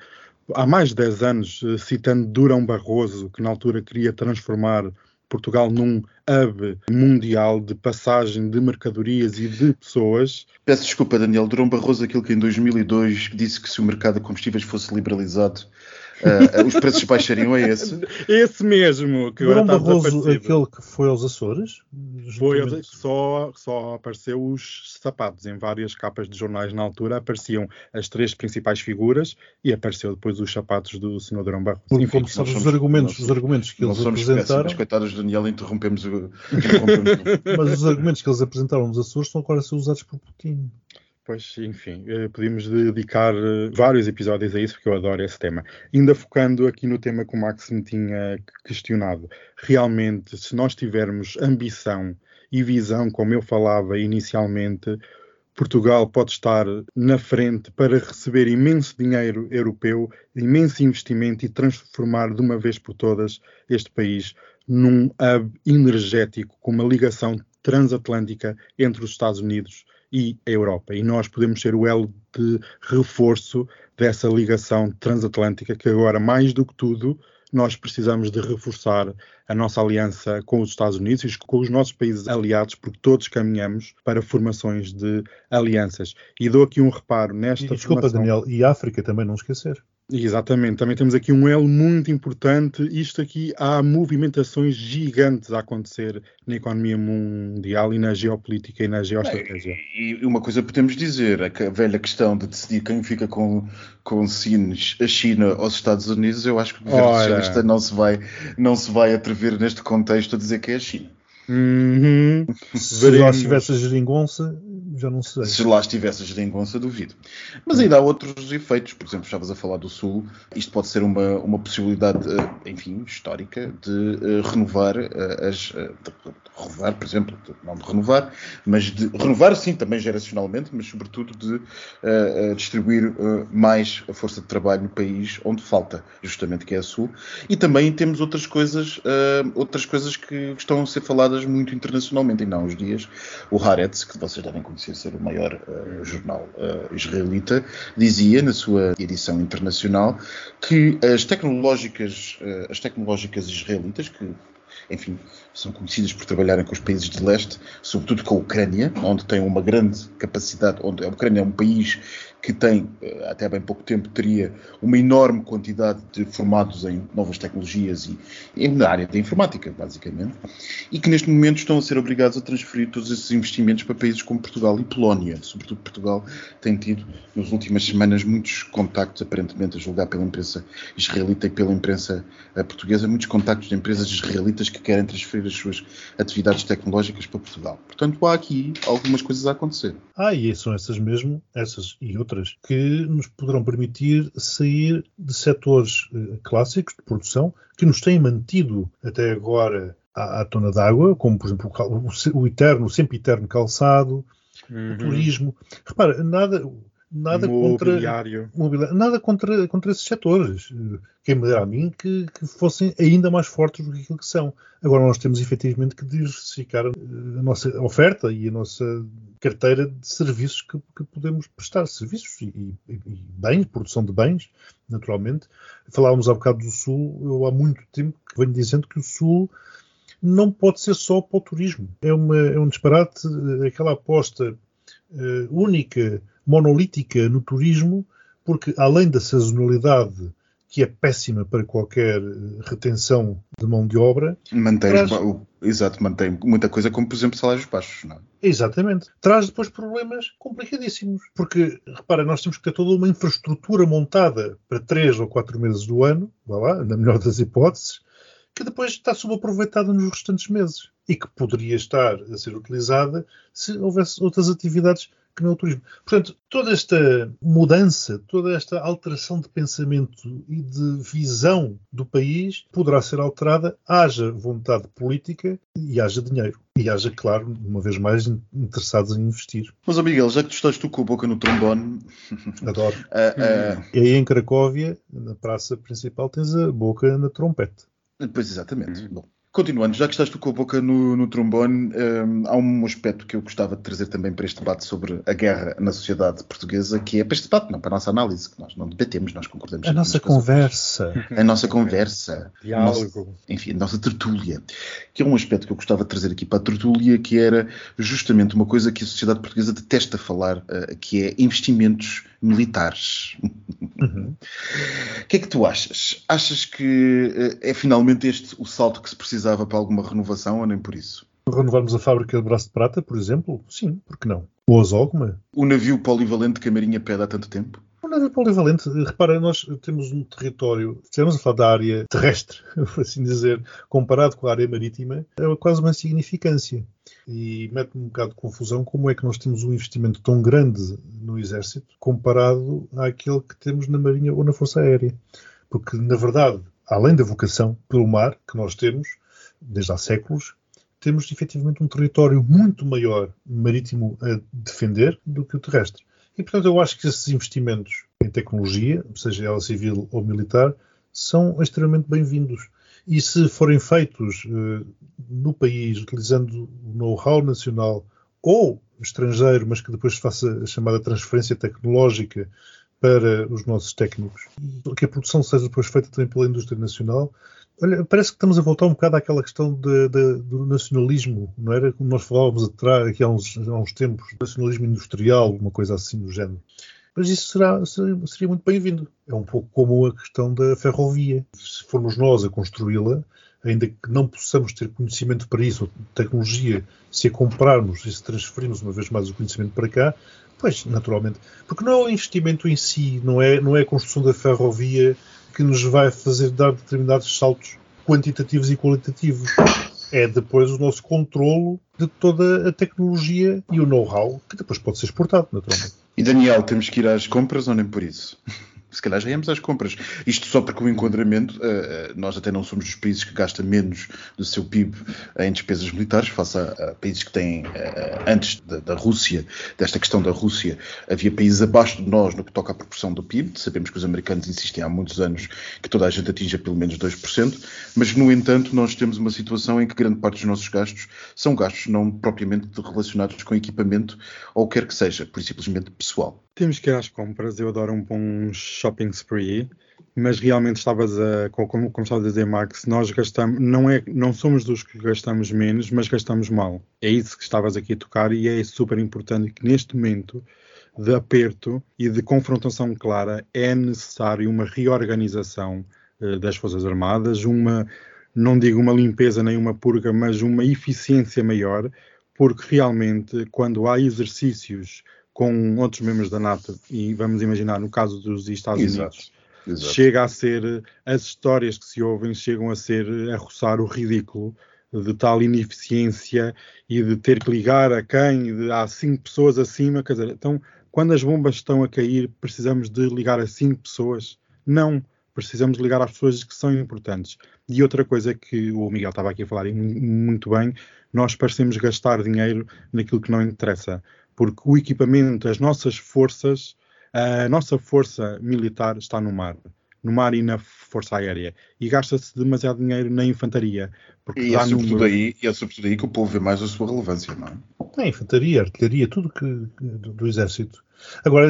[SPEAKER 2] há mais de 10 anos, eh, citando Durão Barroso, que na altura queria transformar Portugal num hub mundial de passagem de mercadorias e de pessoas.
[SPEAKER 4] Peço desculpa, Daniel. Durão Barroso, aquilo que em 2002 disse que se o mercado de combustíveis fosse liberalizado, uh, os preços baixariam é esse?
[SPEAKER 2] Esse mesmo. Que
[SPEAKER 3] Durão Barroso, aquele que foi aos Açores?
[SPEAKER 2] Foi, só, só apareceu os sapatos. Em várias capas de jornais na altura apareciam as três principais figuras e apareceu depois os sapatos do Sr. Durão Barroso.
[SPEAKER 3] Porque, Enfim, como sabes, os argumentos, os argumentos que eles apresentaram... Mas,
[SPEAKER 4] coitados, Daniel, interrompemos o...
[SPEAKER 3] mas os argumentos que eles apresentaram nos Açores estão agora a ser usados por Putin.
[SPEAKER 2] Pois, enfim, eh, podíamos dedicar eh, vários episódios a isso, porque eu adoro esse tema. Ainda focando aqui no tema que o Max me tinha questionado, realmente, se nós tivermos ambição e visão, como eu falava inicialmente, Portugal pode estar na frente para receber imenso dinheiro europeu, imenso investimento e transformar de uma vez por todas este país num hub energético com uma ligação transatlântica entre os Estados Unidos e a Europa. E nós podemos ser o elo de reforço dessa ligação transatlântica que agora, mais do que tudo, nós precisamos de reforçar a nossa aliança com os Estados Unidos e com os nossos países aliados, porque todos caminhamos para formações de alianças. E dou aqui um reparo nesta e,
[SPEAKER 3] Desculpa,
[SPEAKER 2] formação...
[SPEAKER 3] Daniel, e África também não esquecer.
[SPEAKER 2] Exatamente, também temos aqui um elo muito importante. Isto aqui há movimentações gigantes a acontecer na economia mundial e na geopolítica e na geoestratégia.
[SPEAKER 4] E uma coisa podemos dizer, a velha questão de decidir quem fica com, com Sines, a China ou os Estados Unidos, eu acho que o governo socialista não se vai, não se vai atrever neste contexto a dizer que é a China.
[SPEAKER 2] Uhum.
[SPEAKER 3] Se lá estivesse a geringonça, já não sei.
[SPEAKER 4] Se lá estivesse a geringonça, duvido. Mas ainda há outros efeitos. Por exemplo, estavas a falar do Sul. Isto pode ser uma, uma possibilidade, eh, enfim, histórica de uh, renovar uh, as. De renovar, por exemplo, não de renovar, mas de renovar, sim, também geracionalmente, mas sobretudo de distribuir mais a força de trabalho no país onde falta, justamente que é a Sul. E também temos outras coisas, outras coisas que estão a ser faladas muito internacionalmente. Ainda há uns dias, o Haaretz, que vocês devem conhecer ser o maior uh, jornal uh, israelita, dizia na sua edição internacional que as tecnológicas, uh, as tecnológicas israelitas, que enfim, são conhecidas por trabalharem com os países de leste, sobretudo com a Ucrânia, onde tem uma grande capacidade, onde a Ucrânia é um país que tem, eh, até bem pouco tempo, teria uma enorme quantidade de formados em novas tecnologias e, na área da informática, basicamente, e que neste momento estão a ser obrigados a transferir todos esses investimentos para países como Portugal e Polónia. Sobretudo Portugal tem tido, nas últimas semanas, muitos contactos, aparentemente, a julgar pela imprensa israelita e pela imprensa eh, portuguesa, muitos contactos de empresas israelitas que querem transferir as suas atividades tecnológicas para Portugal. Portanto, há aqui algumas coisas a acontecer.
[SPEAKER 3] Ah, e são essas mesmo, essas e outras outras que nos poderão permitir sair de setores uh, clássicos de produção que nos têm mantido até agora à, à tona d'água, como por exemplo o, o, eterno, sempre eterno calçado, uhum. o turismo. Repara, nada, nada contra
[SPEAKER 2] Mobiliário.
[SPEAKER 3] mobiliário, nada contra, contra esses setores. Quem me dera a mim que, que fossem ainda mais fortes do que aquilo que são. Agora nós temos efetivamente que diversificar eh, a nossa oferta e a nossa carteira de serviços que, que podemos prestar. Serviços e, e- e bens, produção de bens, naturalmente. Falávamos há bocado do Sul. Eu há muito tempo que venho dizendo que o Sul não pode ser só para o turismo. É, uma, é um disparate, eh, aquela aposta única, monolítica no turismo, porque além da sazonalidade, que é péssima para qualquer eh, retenção de mão de obra,
[SPEAKER 4] Mantém,
[SPEAKER 3] Traz-
[SPEAKER 4] exato, mantém muita coisa, como por exemplo salários baixos. Não é?
[SPEAKER 3] Exatamente. Traz depois problemas complicadíssimos. Porque, repara, nós temos que ter toda uma infraestrutura montada para três ou quatro meses do ano, vá lá, na melhor das hipóteses, que depois está subaproveitada nos restantes meses e que poderia estar a ser utilizada se houvesse outras atividades que não o turismo. Portanto, toda esta mudança, toda esta alteração de pensamento e de visão do país poderá ser alterada, haja vontade política e haja dinheiro. E haja, claro, uma vez mais, in- interessados em investir.
[SPEAKER 4] Mas, Miguel, já que tu estás tu com a boca no trombone,
[SPEAKER 3] Adoro.
[SPEAKER 4] ah, ah,
[SPEAKER 3] E aí em Cracóvia, na praça principal, tens a boca na trompete.
[SPEAKER 4] Pois, exatamente. Bom, continuando, já que estás tu com a boca no, no trombone, hum, há um aspecto que eu gostava de trazer também para este debate sobre a guerra na sociedade portuguesa, que é para este debate, não para a nossa análise, que nós não debatemos, nós concordamos.
[SPEAKER 3] A nossa conversa.
[SPEAKER 4] A nossa conversa.
[SPEAKER 2] Diálogo.
[SPEAKER 4] enfim, a nossa tertúlia, que é um aspecto que eu gostava de trazer aqui para a tertúlia, que era justamente uma coisa que a sociedade portuguesa detesta falar, eh, que é investimentos militares.
[SPEAKER 3] Uhum.
[SPEAKER 4] O que é que tu achas? Achas que eh, é finalmente este o salto que se precisava para alguma renovação ou nem por isso?
[SPEAKER 3] Renovarmos a fábrica de braço de prata, por exemplo? Sim, por que não? Ou a Zogma?
[SPEAKER 4] O navio polivalente que a Marinha pede há tanto tempo?
[SPEAKER 3] Um navio polivalente, repara, nós temos um território, estivemos a falar da área terrestre, por assim dizer, comparado com a área marítima, é quase uma insignificância. E mete-me um bocado de confusão como é que nós temos um investimento tão grande no Exército comparado àquele que temos na Marinha ou na Força Aérea. Porque, na verdade, além da vocação pelo mar que nós temos, desde há séculos, temos efetivamente um território muito maior marítimo a defender do que o terrestre. E, portanto, eu acho que esses investimentos em tecnologia, seja ela civil ou militar, são extremamente bem-vindos. E se forem feitos eh, no país, utilizando o know-how nacional ou estrangeiro, mas que depois faça a chamada transferência tecnológica para os nossos técnicos, que a produção seja depois feita também pela indústria nacional, Olha, parece que estamos a voltar um bocado àquela questão de- de- do nacionalismo, não era? Como nós falávamos atrás, aqui há uns, há uns tempos, nacionalismo industrial, uma coisa assim do género. Mas isso será, seria, seria muito bem-vindo. É um pouco como a questão da ferrovia. Se formos nós a construí-la, ainda que não possamos ter conhecimento para isso, ou tecnologia, se a comprarmos e se transferirmos uma vez mais o conhecimento para cá, pois, naturalmente. Porque não é o investimento em si, não é, não é a construção da ferrovia que nos vai fazer dar determinados saltos quantitativos e qualitativos. É depois o nosso controlo de toda a tecnologia e o know-how que depois pode ser exportado, naturalmente.
[SPEAKER 4] E Daniel, temos que ir às compras ou nem por isso? Se calhar já íamos às compras. Isto só porque o enquadramento, eh, eh, nós até não somos dos países que gastam menos do seu PIB em despesas militares, face a, países que têm, eh, antes da, da Rússia, desta questão da Rússia, havia países abaixo de nós no que toca à proporção do PIB. Sabemos que os americanos insistem há muitos anos que toda a gente atinja pelo menos 2%, mas no entanto nós temos uma situação em que grande parte dos nossos gastos são gastos não propriamente relacionados com equipamento ou o que quer que seja, por simplesmente pessoal.
[SPEAKER 2] Temos que ir às compras. Eu adoro um bom shopping spree. Mas realmente estavas a, como, como a dizer, Max, nós gastamos, não, é, não somos dos que gastamos menos, mas gastamos mal. É isso que estavas aqui a tocar e é super importante que neste momento de aperto e de confrontação clara é necessário uma reorganização eh, das Forças Armadas, uma, não digo uma limpeza nem uma purga, mas uma eficiência maior, porque realmente quando há exercícios com outros membros da NATO, e vamos imaginar no caso dos Estados
[SPEAKER 4] Exato.
[SPEAKER 2] Unidos,
[SPEAKER 4] Exato.
[SPEAKER 2] chega a ser, as histórias que se ouvem chegam a ser, a roçar o ridículo de tal ineficiência e de ter que ligar a quem, de, há cinco pessoas acima, quer dizer, então quando as bombas estão a cair, precisamos de ligar a cinco pessoas? Não, precisamos ligar às pessoas que são importantes. E outra coisa que o Miguel estava aqui a falar e mu- muito bem, nós parecemos gastar dinheiro naquilo que não interessa, porque o equipamento, as nossas forças A nossa força militar está no mar. No mar e na força aérea. E gasta-se demasiado dinheiro na infantaria. Porque
[SPEAKER 4] E é, sobretudo
[SPEAKER 2] número.
[SPEAKER 4] aí, e é sobretudo aí que o povo vê mais a sua relevância, não é?
[SPEAKER 3] É, infantaria, artilharia, tudo que, do, do exército. Agora,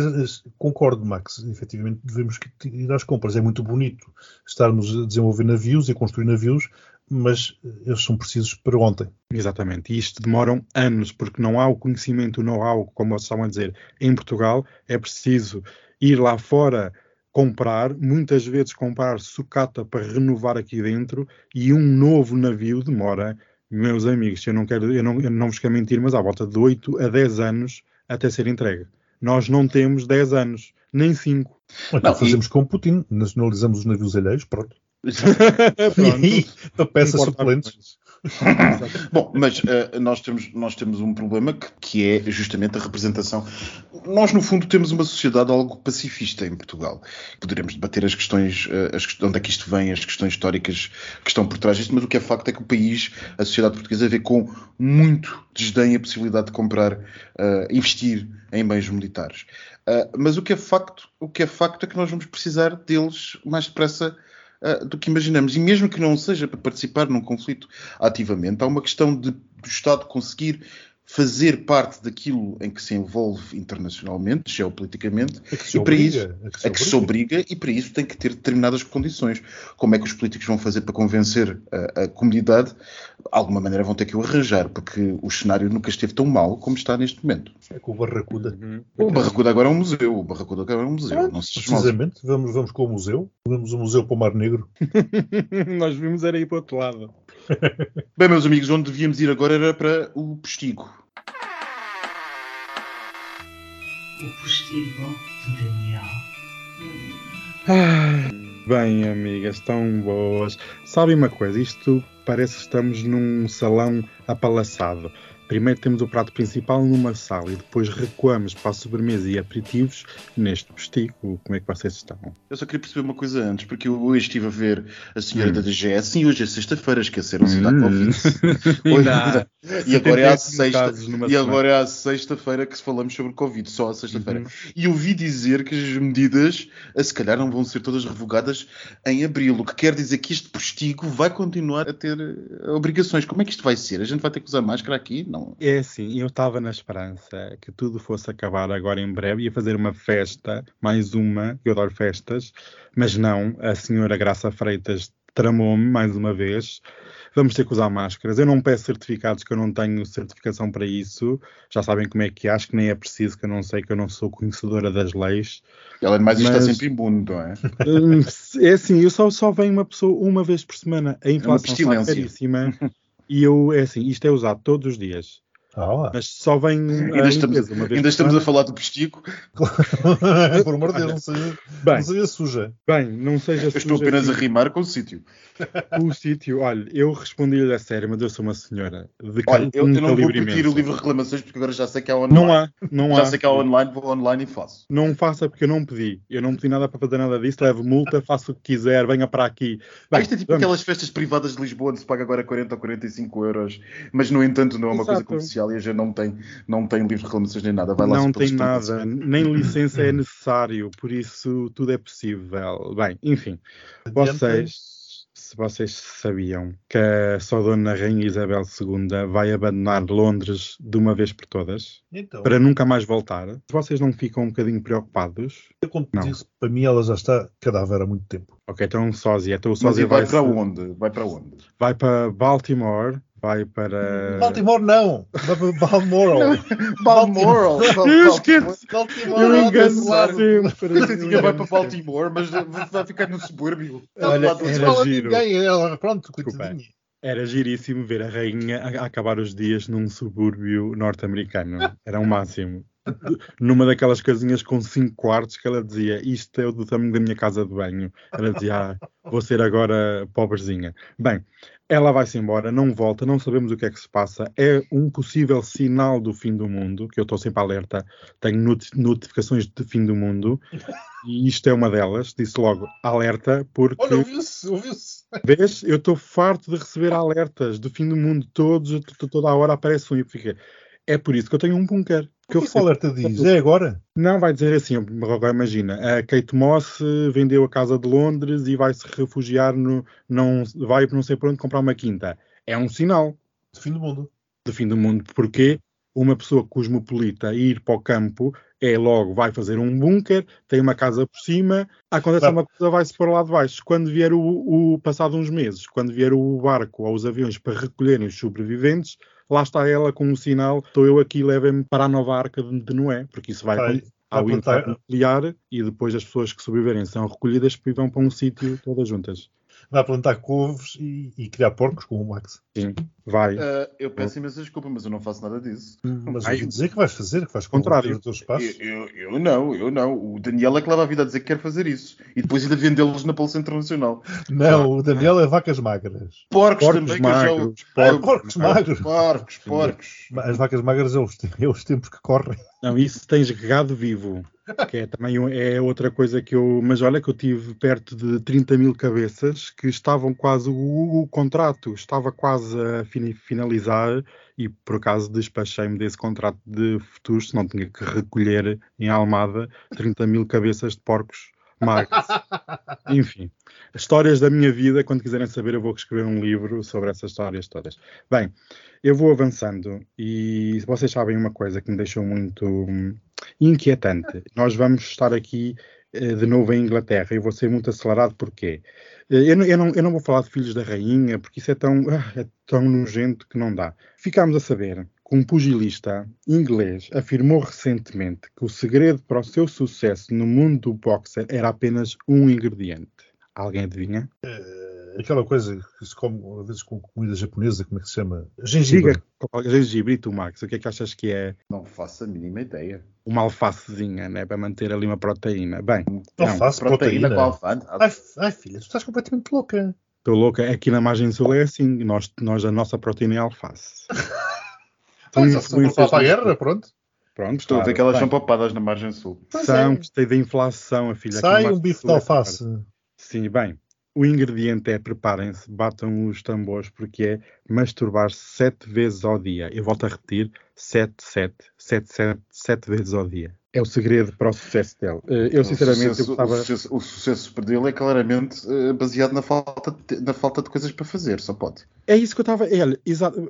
[SPEAKER 3] concordo, Max, efetivamente devemos ir às compras. É muito bonito estarmos a desenvolver navios e a construir navios, mas eh, eles são precisos para ontem.
[SPEAKER 2] Exatamente. E isto demoram anos, porque não há o conhecimento, o know-how, como vocês estavam a dizer, em Portugal. É preciso ir lá fora comprar, muitas vezes comprar sucata para renovar aqui dentro, e um novo navio demora, meus amigos, eu não quero, eu não, eu não vos quero mentir, mas à volta de 8 a 10 anos até ser entregue. Nós não temos 10 anos, nem 5.
[SPEAKER 3] Então
[SPEAKER 4] Não, e-
[SPEAKER 3] fazemos como Putin, nacionalizamos os navios alheios, pronto.
[SPEAKER 2] Pronto.
[SPEAKER 3] E para peças
[SPEAKER 2] Importa
[SPEAKER 3] suplentes.
[SPEAKER 4] Bom, mas eh, nós, temos, nós temos um problema que, que é justamente a representação. Nós, no fundo, temos uma sociedade algo pacifista em Portugal. Poderemos debater as questões, eh, as, onde é que isto vem, as questões históricas que estão por trás disto, mas o que é facto é que o país, a sociedade portuguesa, vê com muito desdém a possibilidade de comprar, eh, investir em bens militares. Mas o que é facto, o que é facto é que nós vamos precisar deles mais depressa uh, do que imaginamos. E mesmo que não seja para participar num conflito ativamente, há uma questão de, do Estado conseguir fazer parte daquilo em que se envolve internacionalmente, geopoliticamente,
[SPEAKER 3] É que se
[SPEAKER 4] e para
[SPEAKER 3] obriga,
[SPEAKER 4] isso
[SPEAKER 3] é que se
[SPEAKER 4] é que se obriga e para isso tem que ter determinadas condições. Como é que os políticos vão fazer para convencer a, a comunidade? De alguma maneira vão ter que o arranjar, porque o cenário nunca esteve tão mal como está neste momento.
[SPEAKER 3] É com o Barracuda.
[SPEAKER 2] Uhum.
[SPEAKER 4] O Barracuda agora é um museu. O Barracuda agora é um museu.
[SPEAKER 3] Ah,
[SPEAKER 4] não se.
[SPEAKER 3] Precisamente, vamos, vamos com o museu. Vamos ao museu para o Mar Negro.
[SPEAKER 2] Nós vimos era ir para o outro lado.
[SPEAKER 4] Bem, meus amigos, onde devíamos ir agora era para o Postigo.
[SPEAKER 1] O postigo de Daniel.
[SPEAKER 2] Bem, amigas, tão boas. Sabem uma coisa? Isto parece que estamos num salão apalaçado. Primeiro temos o prato principal numa sala e depois recuamos para a sobremesa e aperitivos neste postigo. Como é que vocês estão?
[SPEAKER 4] Eu só queria perceber uma coisa antes, porque eu hoje estive a ver a senhora
[SPEAKER 2] Hum.
[SPEAKER 4] da DGS e hoje é sexta-feira, esqueceram-se da
[SPEAKER 2] Hum.
[SPEAKER 4] Covid.
[SPEAKER 2] Ainda há
[SPEAKER 4] E agora é à
[SPEAKER 2] 75
[SPEAKER 4] sexta. E agora é à sexta-feira que falamos sobre Covid, só à sexta-feira.
[SPEAKER 2] Uhum.
[SPEAKER 4] E ouvi dizer que as medidas, a se calhar, não vão ser todas revogadas em abril, o que quer dizer que este postigo vai continuar a ter eh, obrigações. Como é que isto vai ser? A gente vai ter que usar máscara aqui? Não.
[SPEAKER 2] É assim, eu estava na esperança que tudo fosse acabar agora em breve, ia fazer uma festa, mais uma, que eu adoro festas, mas não, a senhora Graça Freitas tramou-me mais uma vez. Vamos ter que usar máscaras. Eu não peço certificados, que eu não tenho certificação para isso. Já sabem como é que é, acho que nem é preciso, que eu não sei, que eu não sou conhecedora das leis.
[SPEAKER 4] Ela mais está
[SPEAKER 2] Mas-
[SPEAKER 4] sempre imune, não é?
[SPEAKER 2] Hum, é assim, eu só, só venho uma pessoa uma vez por semana. A inflação está
[SPEAKER 4] pestilência.
[SPEAKER 2] caríssima. E eu, é assim, isto é usado todos os dias.
[SPEAKER 3] Ah, lá.
[SPEAKER 2] Mas só venho
[SPEAKER 4] Ainda estamos,
[SPEAKER 2] empresa uma vez
[SPEAKER 4] ainda estamos a falar do postigo.
[SPEAKER 3] Por amor de Deus, não seja,
[SPEAKER 2] Bem,
[SPEAKER 3] não seja suja.
[SPEAKER 2] bem, não seja
[SPEAKER 4] Eu estou
[SPEAKER 2] suja
[SPEAKER 4] apenas a rimar com o sítio.
[SPEAKER 2] o sítio. Olha, eu respondi-lhe a sério, mas eu sou uma senhora de
[SPEAKER 4] Olha, eu, eu não vou
[SPEAKER 2] imenso.
[SPEAKER 4] o livro de reclamações porque agora já sei que há online.
[SPEAKER 2] Não há, não
[SPEAKER 4] Já
[SPEAKER 2] há.
[SPEAKER 4] sei que há online, vou online e faço.
[SPEAKER 2] Não faça porque eu não pedi. Eu não pedi nada para fazer nada disso. Levo multa, faço o que quiser, venha para aqui.
[SPEAKER 4] Ah,
[SPEAKER 2] Bem,
[SPEAKER 4] isto é tipo
[SPEAKER 2] vamos.
[SPEAKER 4] aquelas festas privadas de Lisboa onde se paga agora 40 ou 45 euros, mas no entanto não é uma coisa
[SPEAKER 2] Exato.
[SPEAKER 4] comercial e a gente não tem, não tem livro de reclamações nem nada. Vai lá
[SPEAKER 2] não tem nada, nem licença é necessário, por isso tudo é possível. Bem, enfim, vocês, se vocês sabiam que a só Dona Rainha Isabel II vai abandonar Londres de uma vez por todas,
[SPEAKER 3] Então,
[SPEAKER 2] para nunca mais voltar, vocês não ficam um bocadinho preocupados?
[SPEAKER 3] eu como
[SPEAKER 2] Não.
[SPEAKER 3] disse, para mim ela já está cadáver há muito tempo.
[SPEAKER 2] Ok, então sósia, então o
[SPEAKER 4] Mas
[SPEAKER 2] sósia
[SPEAKER 4] e vai
[SPEAKER 2] vai,
[SPEAKER 4] para onde? Vai para onde?
[SPEAKER 2] vai para Baltimore, vai para...
[SPEAKER 3] Baltimore não! Vai para Balmoral.
[SPEAKER 4] Balmoral!
[SPEAKER 2] Eu esqueço.
[SPEAKER 3] Baltimore
[SPEAKER 2] Eu engano
[SPEAKER 3] desse lado.
[SPEAKER 2] sempre.
[SPEAKER 4] Coitadinha vai para Baltimore, mas vai ficar no subúrbio.
[SPEAKER 2] Olha,
[SPEAKER 4] do-
[SPEAKER 2] era giro.
[SPEAKER 3] pronto, coitadinha.
[SPEAKER 2] Era giríssimo ver a rainha a, a acabar os dias num subúrbio norte-americano. Era o máximo. Numa daquelas casinhas com cinco quartos que ela dizia isto é o do tamanho da minha casa de banho. Ela dizia, ah, vou ser agora pobrezinha. Bem, ela vai-se embora, não volta, não sabemos o que é que se passa. É um possível sinal do fim do mundo, que eu estou sempre alerta, tenho not- notificações de fim do mundo, e isto é uma delas. Disse logo, alerta, porque...
[SPEAKER 3] Olha, ouviu-se, ouviu-se.
[SPEAKER 2] Vês? Eu estou farto de receber alertas do fim do mundo. Todos, toda a hora aparece um e fiquei. É por isso que eu tenho um bunker.
[SPEAKER 3] O que, é que o alerta diz? É agora?
[SPEAKER 2] Não, vai dizer assim, agora imagina, a Kate Moss vendeu a casa de Londres e vai se refugiar no, não, vai não sei por onde comprar uma quinta. É um sinal.
[SPEAKER 3] De fim do mundo.
[SPEAKER 2] De fim do mundo. Porquê? Uma pessoa cosmopolita ir para o campo é logo, vai fazer um bunker, tem uma casa por cima, acontece uma coisa, vai-se para lá de baixo. Quando vier o, o, passado uns meses, quando vier o barco ou os aviões para recolherem os sobreviventes, lá está ela com um sinal, estou eu aqui, levem-me para a nova arca de, Noé, porque isso vai, vai ao impacto nuclear e depois as pessoas que sobreviverem são recolhidas e vão para um sítio todas juntas
[SPEAKER 3] vai plantar couves e, e, criar porcos com o Max.
[SPEAKER 2] Sim, vai.
[SPEAKER 4] Uh, eu peço imensa desculpa, mas eu não faço nada disso.
[SPEAKER 3] Mas ouvi dizer que vais fazer, que vais
[SPEAKER 2] contrário
[SPEAKER 3] o teu espaço.
[SPEAKER 4] Eu, eu, eu, não, eu não. O Daniel é que leva a vida a dizer que quer fazer isso. E depois ainda vendê-los na Bolsa Internacional.
[SPEAKER 3] Não, o Daniel é vacas magras.
[SPEAKER 4] Porcos, porcos também, magros,
[SPEAKER 3] que eu já... porcos, porcos magros.
[SPEAKER 4] Porcos, porcos.
[SPEAKER 3] As vacas magras é os, é os tempos que correm.
[SPEAKER 2] Não, isso tens gado vivo. Que é também é outra coisa que eu. Mas olha que eu tive perto de 30 mil cabeças que estavam quase. O, o contrato estava quase a finalizar e por acaso despachei-me desse contrato de futuro, se não tinha que recolher em Almada 30 mil cabeças de porcos magros. Enfim, histórias da minha vida. Quando quiserem saber, eu vou escrever um livro sobre essas histórias todas. Bem, eu vou avançando e vocês sabem uma coisa que me deixou muito hum, inquietante. Nós vamos estar aqui eh, de novo em Inglaterra e vou ser muito acelerado porque eh, eu não, eu, não, eu não vou falar de Filhos da Rainha porque isso é tão, ah, é tão nojento que não dá. Ficámos a saber que um pugilista inglês afirmou recentemente que o segredo para o seu sucesso no mundo do boxer era apenas um ingrediente. Alguém adivinha?
[SPEAKER 3] Uh aquela coisa que se come às vezes com comida japonesa, como é que se chama? Gengibre.
[SPEAKER 2] Diga, gengibre, e tu, Max, o que é que achas que é?
[SPEAKER 4] Não faço a mínima ideia.
[SPEAKER 2] Uma alfacezinha, né? Para manter ali uma proteína. Bem,
[SPEAKER 3] alface, não, proteína, proteína com alface. Ai, ai, filha, tu estás completamente louca.
[SPEAKER 2] Estou louca. Aqui na margem sul é assim. Nós, nós a nossa proteína é alface.
[SPEAKER 3] Então, São para a guerra, pronto.
[SPEAKER 4] Pronto, Estou a ver que elas são poupadas na margem sul.
[SPEAKER 2] São, é. gostei da inflação, a filha.
[SPEAKER 3] Sai um bife de alface.
[SPEAKER 2] Sim, bem, o ingrediente é, preparem-se, batam os tambores, porque é masturbar sete vezes ao dia. Eu volto a repetir, sete, sete, sete, sete, sete vezes ao dia. É o segredo para o sucesso dele. Eh, eu, sinceramente,
[SPEAKER 4] o sucesso,
[SPEAKER 2] eu gostava...
[SPEAKER 4] o sucesso, o sucesso dele é claramente uh, baseado na falta, de, na falta de coisas para fazer, só pode.
[SPEAKER 2] É isso que eu estava... Olha,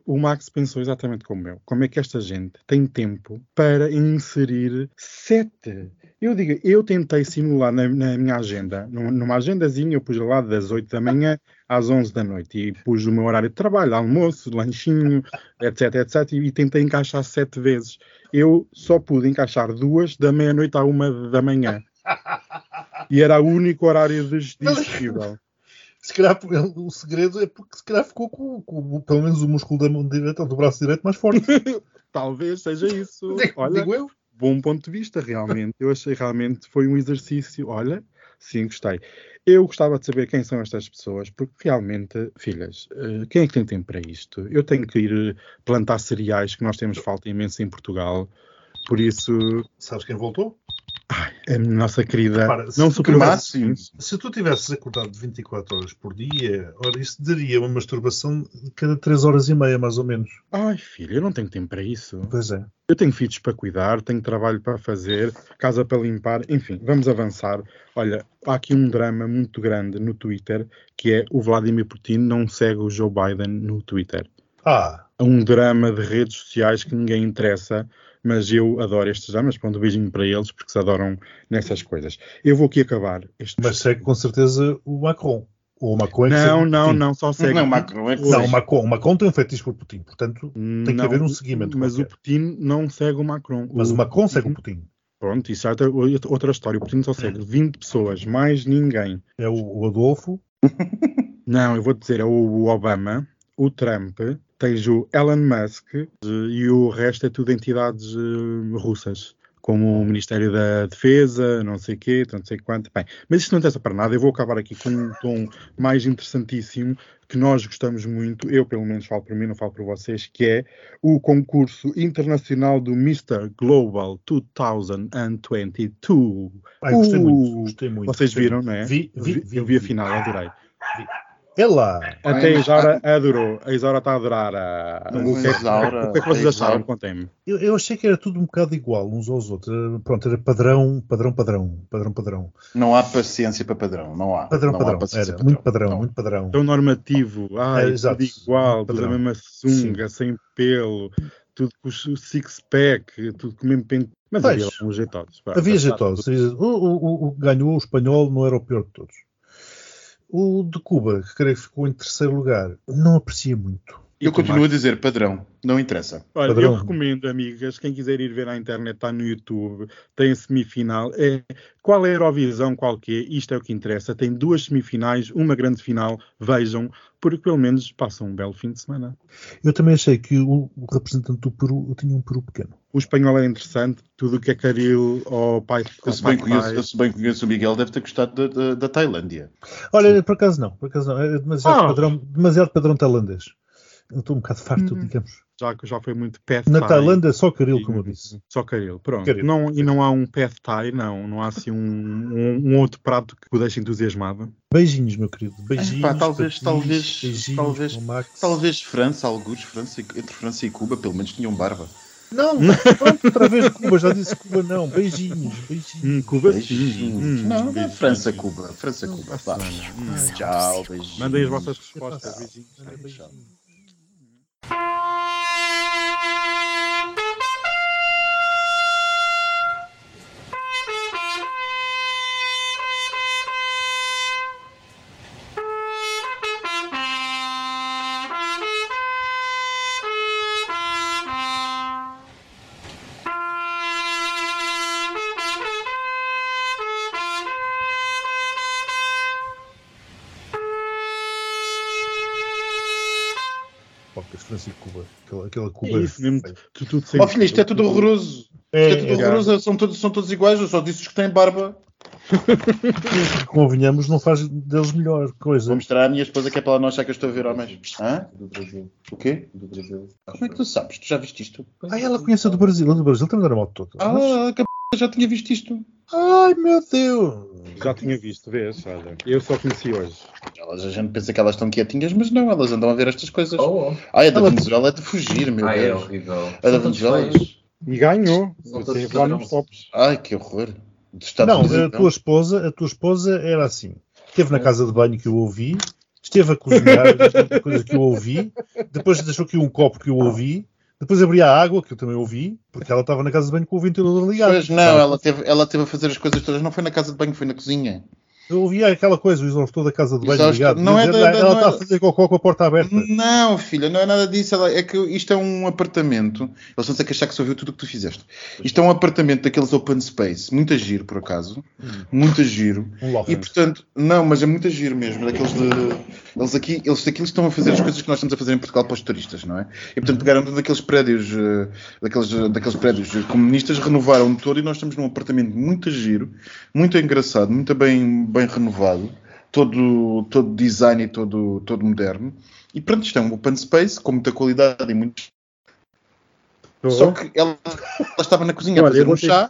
[SPEAKER 2] o Max pensou exatamente como eu. Como é que esta gente tem tempo para inserir sete eu digo, eu tentei simular na, na minha agenda, numa agendazinha, eu pus lá das 8 da manhã às 11 da noite e pus o meu horário de trabalho, almoço, lanchinho, etc, etc, e, e tentei encaixar sete vezes. Eu só pude encaixar duas da meia-noite à uma da manhã. E era o único horário disponível.
[SPEAKER 3] Se calhar o segredo é porque se calhar ficou com, com pelo menos o músculo da mão direita ou do braço direito mais forte.
[SPEAKER 2] Talvez seja isso.
[SPEAKER 3] Digo,
[SPEAKER 2] Olha,
[SPEAKER 3] digo eu
[SPEAKER 2] bom ponto de vista, realmente. Eu achei realmente foi um exercício. Olha, sim, gostei. Eu gostava de saber quem são estas pessoas, porque realmente, filhas, eh, quem é que tem tempo para isto? Eu tenho que ir plantar cereais, que nós temos falta imensa em Portugal. Por isso.
[SPEAKER 3] Sabes quem voltou?
[SPEAKER 2] Ai, a nossa querida.
[SPEAKER 3] Repara, não se, máximo, se tu tivesses acordado 24 horas por dia, ora, isso daria uma masturbação de cada 3 horas e meia, mais ou menos.
[SPEAKER 2] Ai, filho, eu não tenho tempo para isso.
[SPEAKER 3] Pois é.
[SPEAKER 2] Eu tenho filhos para cuidar, tenho trabalho para fazer, casa para limpar, enfim, vamos avançar. Olha, há aqui um drama muito grande no Twitter, que é o Vladimir Putin não segue o Joe Biden no Twitter.
[SPEAKER 3] Ah.
[SPEAKER 2] Um drama de redes sociais que ninguém interessa mas eu adoro estes dramas. Pronto, um beijinho para eles, porque se adoram nessas coisas. Eu vou aqui acabar.
[SPEAKER 3] Este... Mas segue com certeza o Macron. Ou o Macron é
[SPEAKER 2] Não, não, não, só segue.
[SPEAKER 4] Não, Macron é que
[SPEAKER 3] não, o Macron, o Macron tem um fetiche por Putin, portanto tem não, que haver um seguimento.
[SPEAKER 2] Mas
[SPEAKER 3] qualquer.
[SPEAKER 2] o Putin não segue o Macron.
[SPEAKER 3] Mas o, o Macron segue o Putin.
[SPEAKER 2] Pronto, isso é outra história. O Putin só segue 20 pessoas, mais ninguém.
[SPEAKER 3] É o, o Adolfo?
[SPEAKER 2] não, eu vou dizer, é o Obama, o Trump, tens o Elon Musk e o resto é tudo entidades uh, russas, como o Ministério da Defesa, não sei quê, não sei quanto. Bem, mas isto não interessa para nada. Eu vou acabar aqui com um tom mais interessantíssimo que nós gostamos muito, eu pelo menos falo por mim, não falo por vocês, que é o concurso internacional do Mr. Global 2022.
[SPEAKER 3] Ai, gostei, uh, muito, gostei muito.
[SPEAKER 2] Vocês
[SPEAKER 3] gostei
[SPEAKER 2] viram,
[SPEAKER 3] muito.
[SPEAKER 2] não é?
[SPEAKER 3] Vi, vi, vi,
[SPEAKER 2] eu vi a final, adorei. Vi.
[SPEAKER 3] É lá.
[SPEAKER 2] Até a Isaura adorou. A Isaura está a adorar. A... O, que é,
[SPEAKER 4] Isaura,
[SPEAKER 2] o que é que vocês acharam? Contem-me.
[SPEAKER 3] Eu, eu achei que era tudo um bocado igual uns aos outros. Pronto, era padrão, padrão, padrão, padrão, padrão.
[SPEAKER 4] Não há paciência para padrão, não há.
[SPEAKER 3] Padrão,
[SPEAKER 4] não há
[SPEAKER 3] padrão.
[SPEAKER 4] paciência
[SPEAKER 3] Era
[SPEAKER 4] para
[SPEAKER 3] muito padrão,
[SPEAKER 4] Não.
[SPEAKER 3] muito padrão.
[SPEAKER 2] Tão normativo. Ai,
[SPEAKER 3] É,
[SPEAKER 2] tudo
[SPEAKER 3] exato.
[SPEAKER 2] igual. Tudo a
[SPEAKER 3] Padrão.
[SPEAKER 2] mesma sunga, sem pelo. Tudo com o six-pack. Tudo com o mesmo pente. Mas
[SPEAKER 3] Pois.
[SPEAKER 2] havia lá uns jeitosos. pá.
[SPEAKER 3] Havia havia- O, o, o, o que ganhou o espanhol não era o pior de todos. O de Cuba, que creio que ficou em terceiro lugar, não aprecia muito.
[SPEAKER 4] Eu
[SPEAKER 2] E
[SPEAKER 4] continuo a
[SPEAKER 2] Tomás?
[SPEAKER 4] dizer padrão, não interessa.
[SPEAKER 2] Olha,
[SPEAKER 3] Padrão.
[SPEAKER 2] eu recomendo, amigas, quem quiser ir ver à internet, está no YouTube, tem a semifinal. É, qual é a Eurovisão, qual que é? Isto é o que interessa. Tem duas semifinais, uma grande final. Vejam, porque pelo menos passam um belo fim de semana.
[SPEAKER 3] Eu também achei que o, o representante do Peru tinha um Peru pequeno.
[SPEAKER 2] O espanhol é interessante, tudo o que é Caril ou Pai
[SPEAKER 4] Eu se, bem conheço, eu se bem conheço o Miguel, deve ter gostado da, da, da Tailândia.
[SPEAKER 3] Olha, por acaso não, por acaso não. É demasiado,
[SPEAKER 2] Ah.
[SPEAKER 3] padrão, demasiado padrão tailandês. Eu estou um bocado farto,
[SPEAKER 2] Uhum.
[SPEAKER 3] digamos.
[SPEAKER 2] Já, já foi muito Path
[SPEAKER 3] Na. Tailândia, só Caril, como eu disse.
[SPEAKER 2] Só Caril, pronto.
[SPEAKER 3] Caril.
[SPEAKER 2] Não, e não há um Path Thai, não. Não há assim um, um, um outro prato que o deixe entusiasmado.
[SPEAKER 3] Beijinhos, meu querido. Beijinhos.
[SPEAKER 4] Pá, talvez, talvez,
[SPEAKER 3] beijinhos
[SPEAKER 4] talvez,
[SPEAKER 3] Max.
[SPEAKER 4] talvez França, alguns, França, entre França e Cuba, pelo menos tinham barba.
[SPEAKER 3] Não, pronto, outra vez Cuba, já disse Cuba não. Beijinhos, beijinhos.
[SPEAKER 2] Hum, Cuba.
[SPEAKER 4] Beijinhos.
[SPEAKER 2] Hum,
[SPEAKER 4] não, não,
[SPEAKER 2] beijinhos.
[SPEAKER 4] França, Cuba, França, Cuba. Vá.
[SPEAKER 2] Hum.
[SPEAKER 4] Tchau, beijinhos.
[SPEAKER 2] Mandem as vossas respostas.
[SPEAKER 3] Tchau.
[SPEAKER 2] Beijinhos.
[SPEAKER 4] Tchau.
[SPEAKER 3] Bye. Aquela, aquela
[SPEAKER 2] É
[SPEAKER 3] Cuba.
[SPEAKER 2] isso mesmo. Tu, tudo sem-
[SPEAKER 4] Ó filho, isto é tudo horroroso.
[SPEAKER 3] É,
[SPEAKER 4] Isto é tudo
[SPEAKER 3] é,
[SPEAKER 4] horroroso, são todos, são todos iguais, eu só disse os que têm barba.
[SPEAKER 3] convenhamos, não faz deles melhor coisa.
[SPEAKER 4] Vou mostrar à minha esposa que é para ela não achar que eu estou a ver homens. Hã?
[SPEAKER 5] Do Brasil.
[SPEAKER 4] O quê?
[SPEAKER 5] Do Brasil.
[SPEAKER 4] Como é que tu sabes? Tu já viste isto?
[SPEAKER 3] Ai, ela conhece a do Brasil. A do Brasil também era mal toda.
[SPEAKER 4] Ah, que p... já tinha visto isto.
[SPEAKER 3] Ai, meu Deus.
[SPEAKER 2] Já tinha visto, vês? Olha, eu só conheci hoje.
[SPEAKER 4] Elas, a gente pensa que elas estão quietinhas, mas não, elas andam a ver estas coisas.
[SPEAKER 5] Oh, oh.
[SPEAKER 4] Ai, a da
[SPEAKER 3] Ela-
[SPEAKER 4] Venezuela é de fugir, meu
[SPEAKER 5] Ai, é
[SPEAKER 4] Deus.
[SPEAKER 5] horrível.
[SPEAKER 4] A da Venezuela.
[SPEAKER 2] E ganhou. Lá nos tops.
[SPEAKER 4] Ai, que horror.
[SPEAKER 3] Não,
[SPEAKER 4] Unidos,
[SPEAKER 3] a tua esposa, a tua esposa era assim. Esteve na casa de banho que eu ouvi, esteve a cozinhar, das coisas que eu ouvi, depois deixou aqui um copo que eu ouvi, depois abria a água, que eu também ouvi, porque ela estava na casa de banho com o ventilador ligado.
[SPEAKER 4] Pois não, ela teve, ela teve a fazer as coisas todas. Não foi na casa de banho, foi na cozinha.
[SPEAKER 3] Eu ouvia aquela coisa, o exaustor da casa de banho ligado.
[SPEAKER 4] não é da-
[SPEAKER 3] ela
[SPEAKER 4] da-
[SPEAKER 3] ela
[SPEAKER 4] não é
[SPEAKER 3] está
[SPEAKER 4] da-
[SPEAKER 3] a fazer com a porta aberta.
[SPEAKER 4] Não, filha, não é nada disso. Ela- É que isto é um apartamento. Eles estão a que achar que só viu tudo o que tu fizeste. Isto é um apartamento daqueles open space, muito giro, por acaso. Muito giro.
[SPEAKER 3] Um.
[SPEAKER 4] E portanto, não, mas é muito giro mesmo. Daqueles de. Eles aqui, eles aqui estão a fazer as coisas que nós estamos a fazer em Portugal para os turistas, não é? E portanto pegaram um daqueles prédios, eh, daqueles, eh, daqueles prédios comunistas, renovaram todo e nós estamos num apartamento muito giro, muito engraçado, muito bem, bem renovado, todo, todo design e todo, todo moderno. E pronto, isto é um open space com muita qualidade e muito. Só que ela, ela estava na cozinha a
[SPEAKER 2] Olha,
[SPEAKER 4] fazer
[SPEAKER 2] eu vou
[SPEAKER 4] um chá.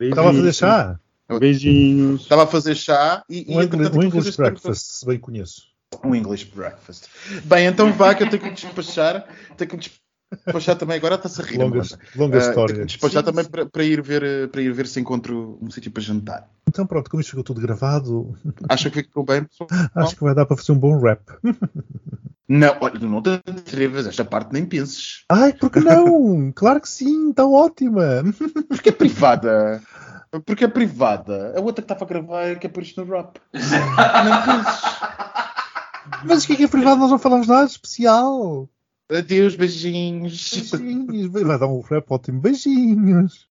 [SPEAKER 3] Estava a fazer chá.
[SPEAKER 2] Beijinhos.
[SPEAKER 4] estava a fazer chá e, e
[SPEAKER 3] Um,
[SPEAKER 4] entretanto,
[SPEAKER 3] English, um English breakfast, se bem conheço.
[SPEAKER 4] Um English breakfast. Bem, então vá que eu tenho que me despachar. Tenho que me despachar também. Agora está-se a rir.
[SPEAKER 3] Longa,
[SPEAKER 4] Amanda.
[SPEAKER 3] longa
[SPEAKER 4] que
[SPEAKER 3] história.
[SPEAKER 4] despachar também para, para ir ver, para ir ver se encontro um sítio para jantar.
[SPEAKER 3] Então pronto, como isto ficou tudo gravado,
[SPEAKER 4] Acha que ficou bem, pessoal?
[SPEAKER 3] acho que vai dar para fazer um bom rap.
[SPEAKER 4] Não, olha, não te atrevas. Esta parte nem penses.
[SPEAKER 3] Ai, por que não? claro que sim, está ótima.
[SPEAKER 4] Porque é privada. Porque é privada. A outra que estava a gravar é que é por isto no rap. Não penses.
[SPEAKER 3] Mas o que é que é privado? Nós não falamos nada especial.
[SPEAKER 4] Adeus, beijinhos.
[SPEAKER 3] Beijinhos. Vai dar um rap ótimo. Beijinhos.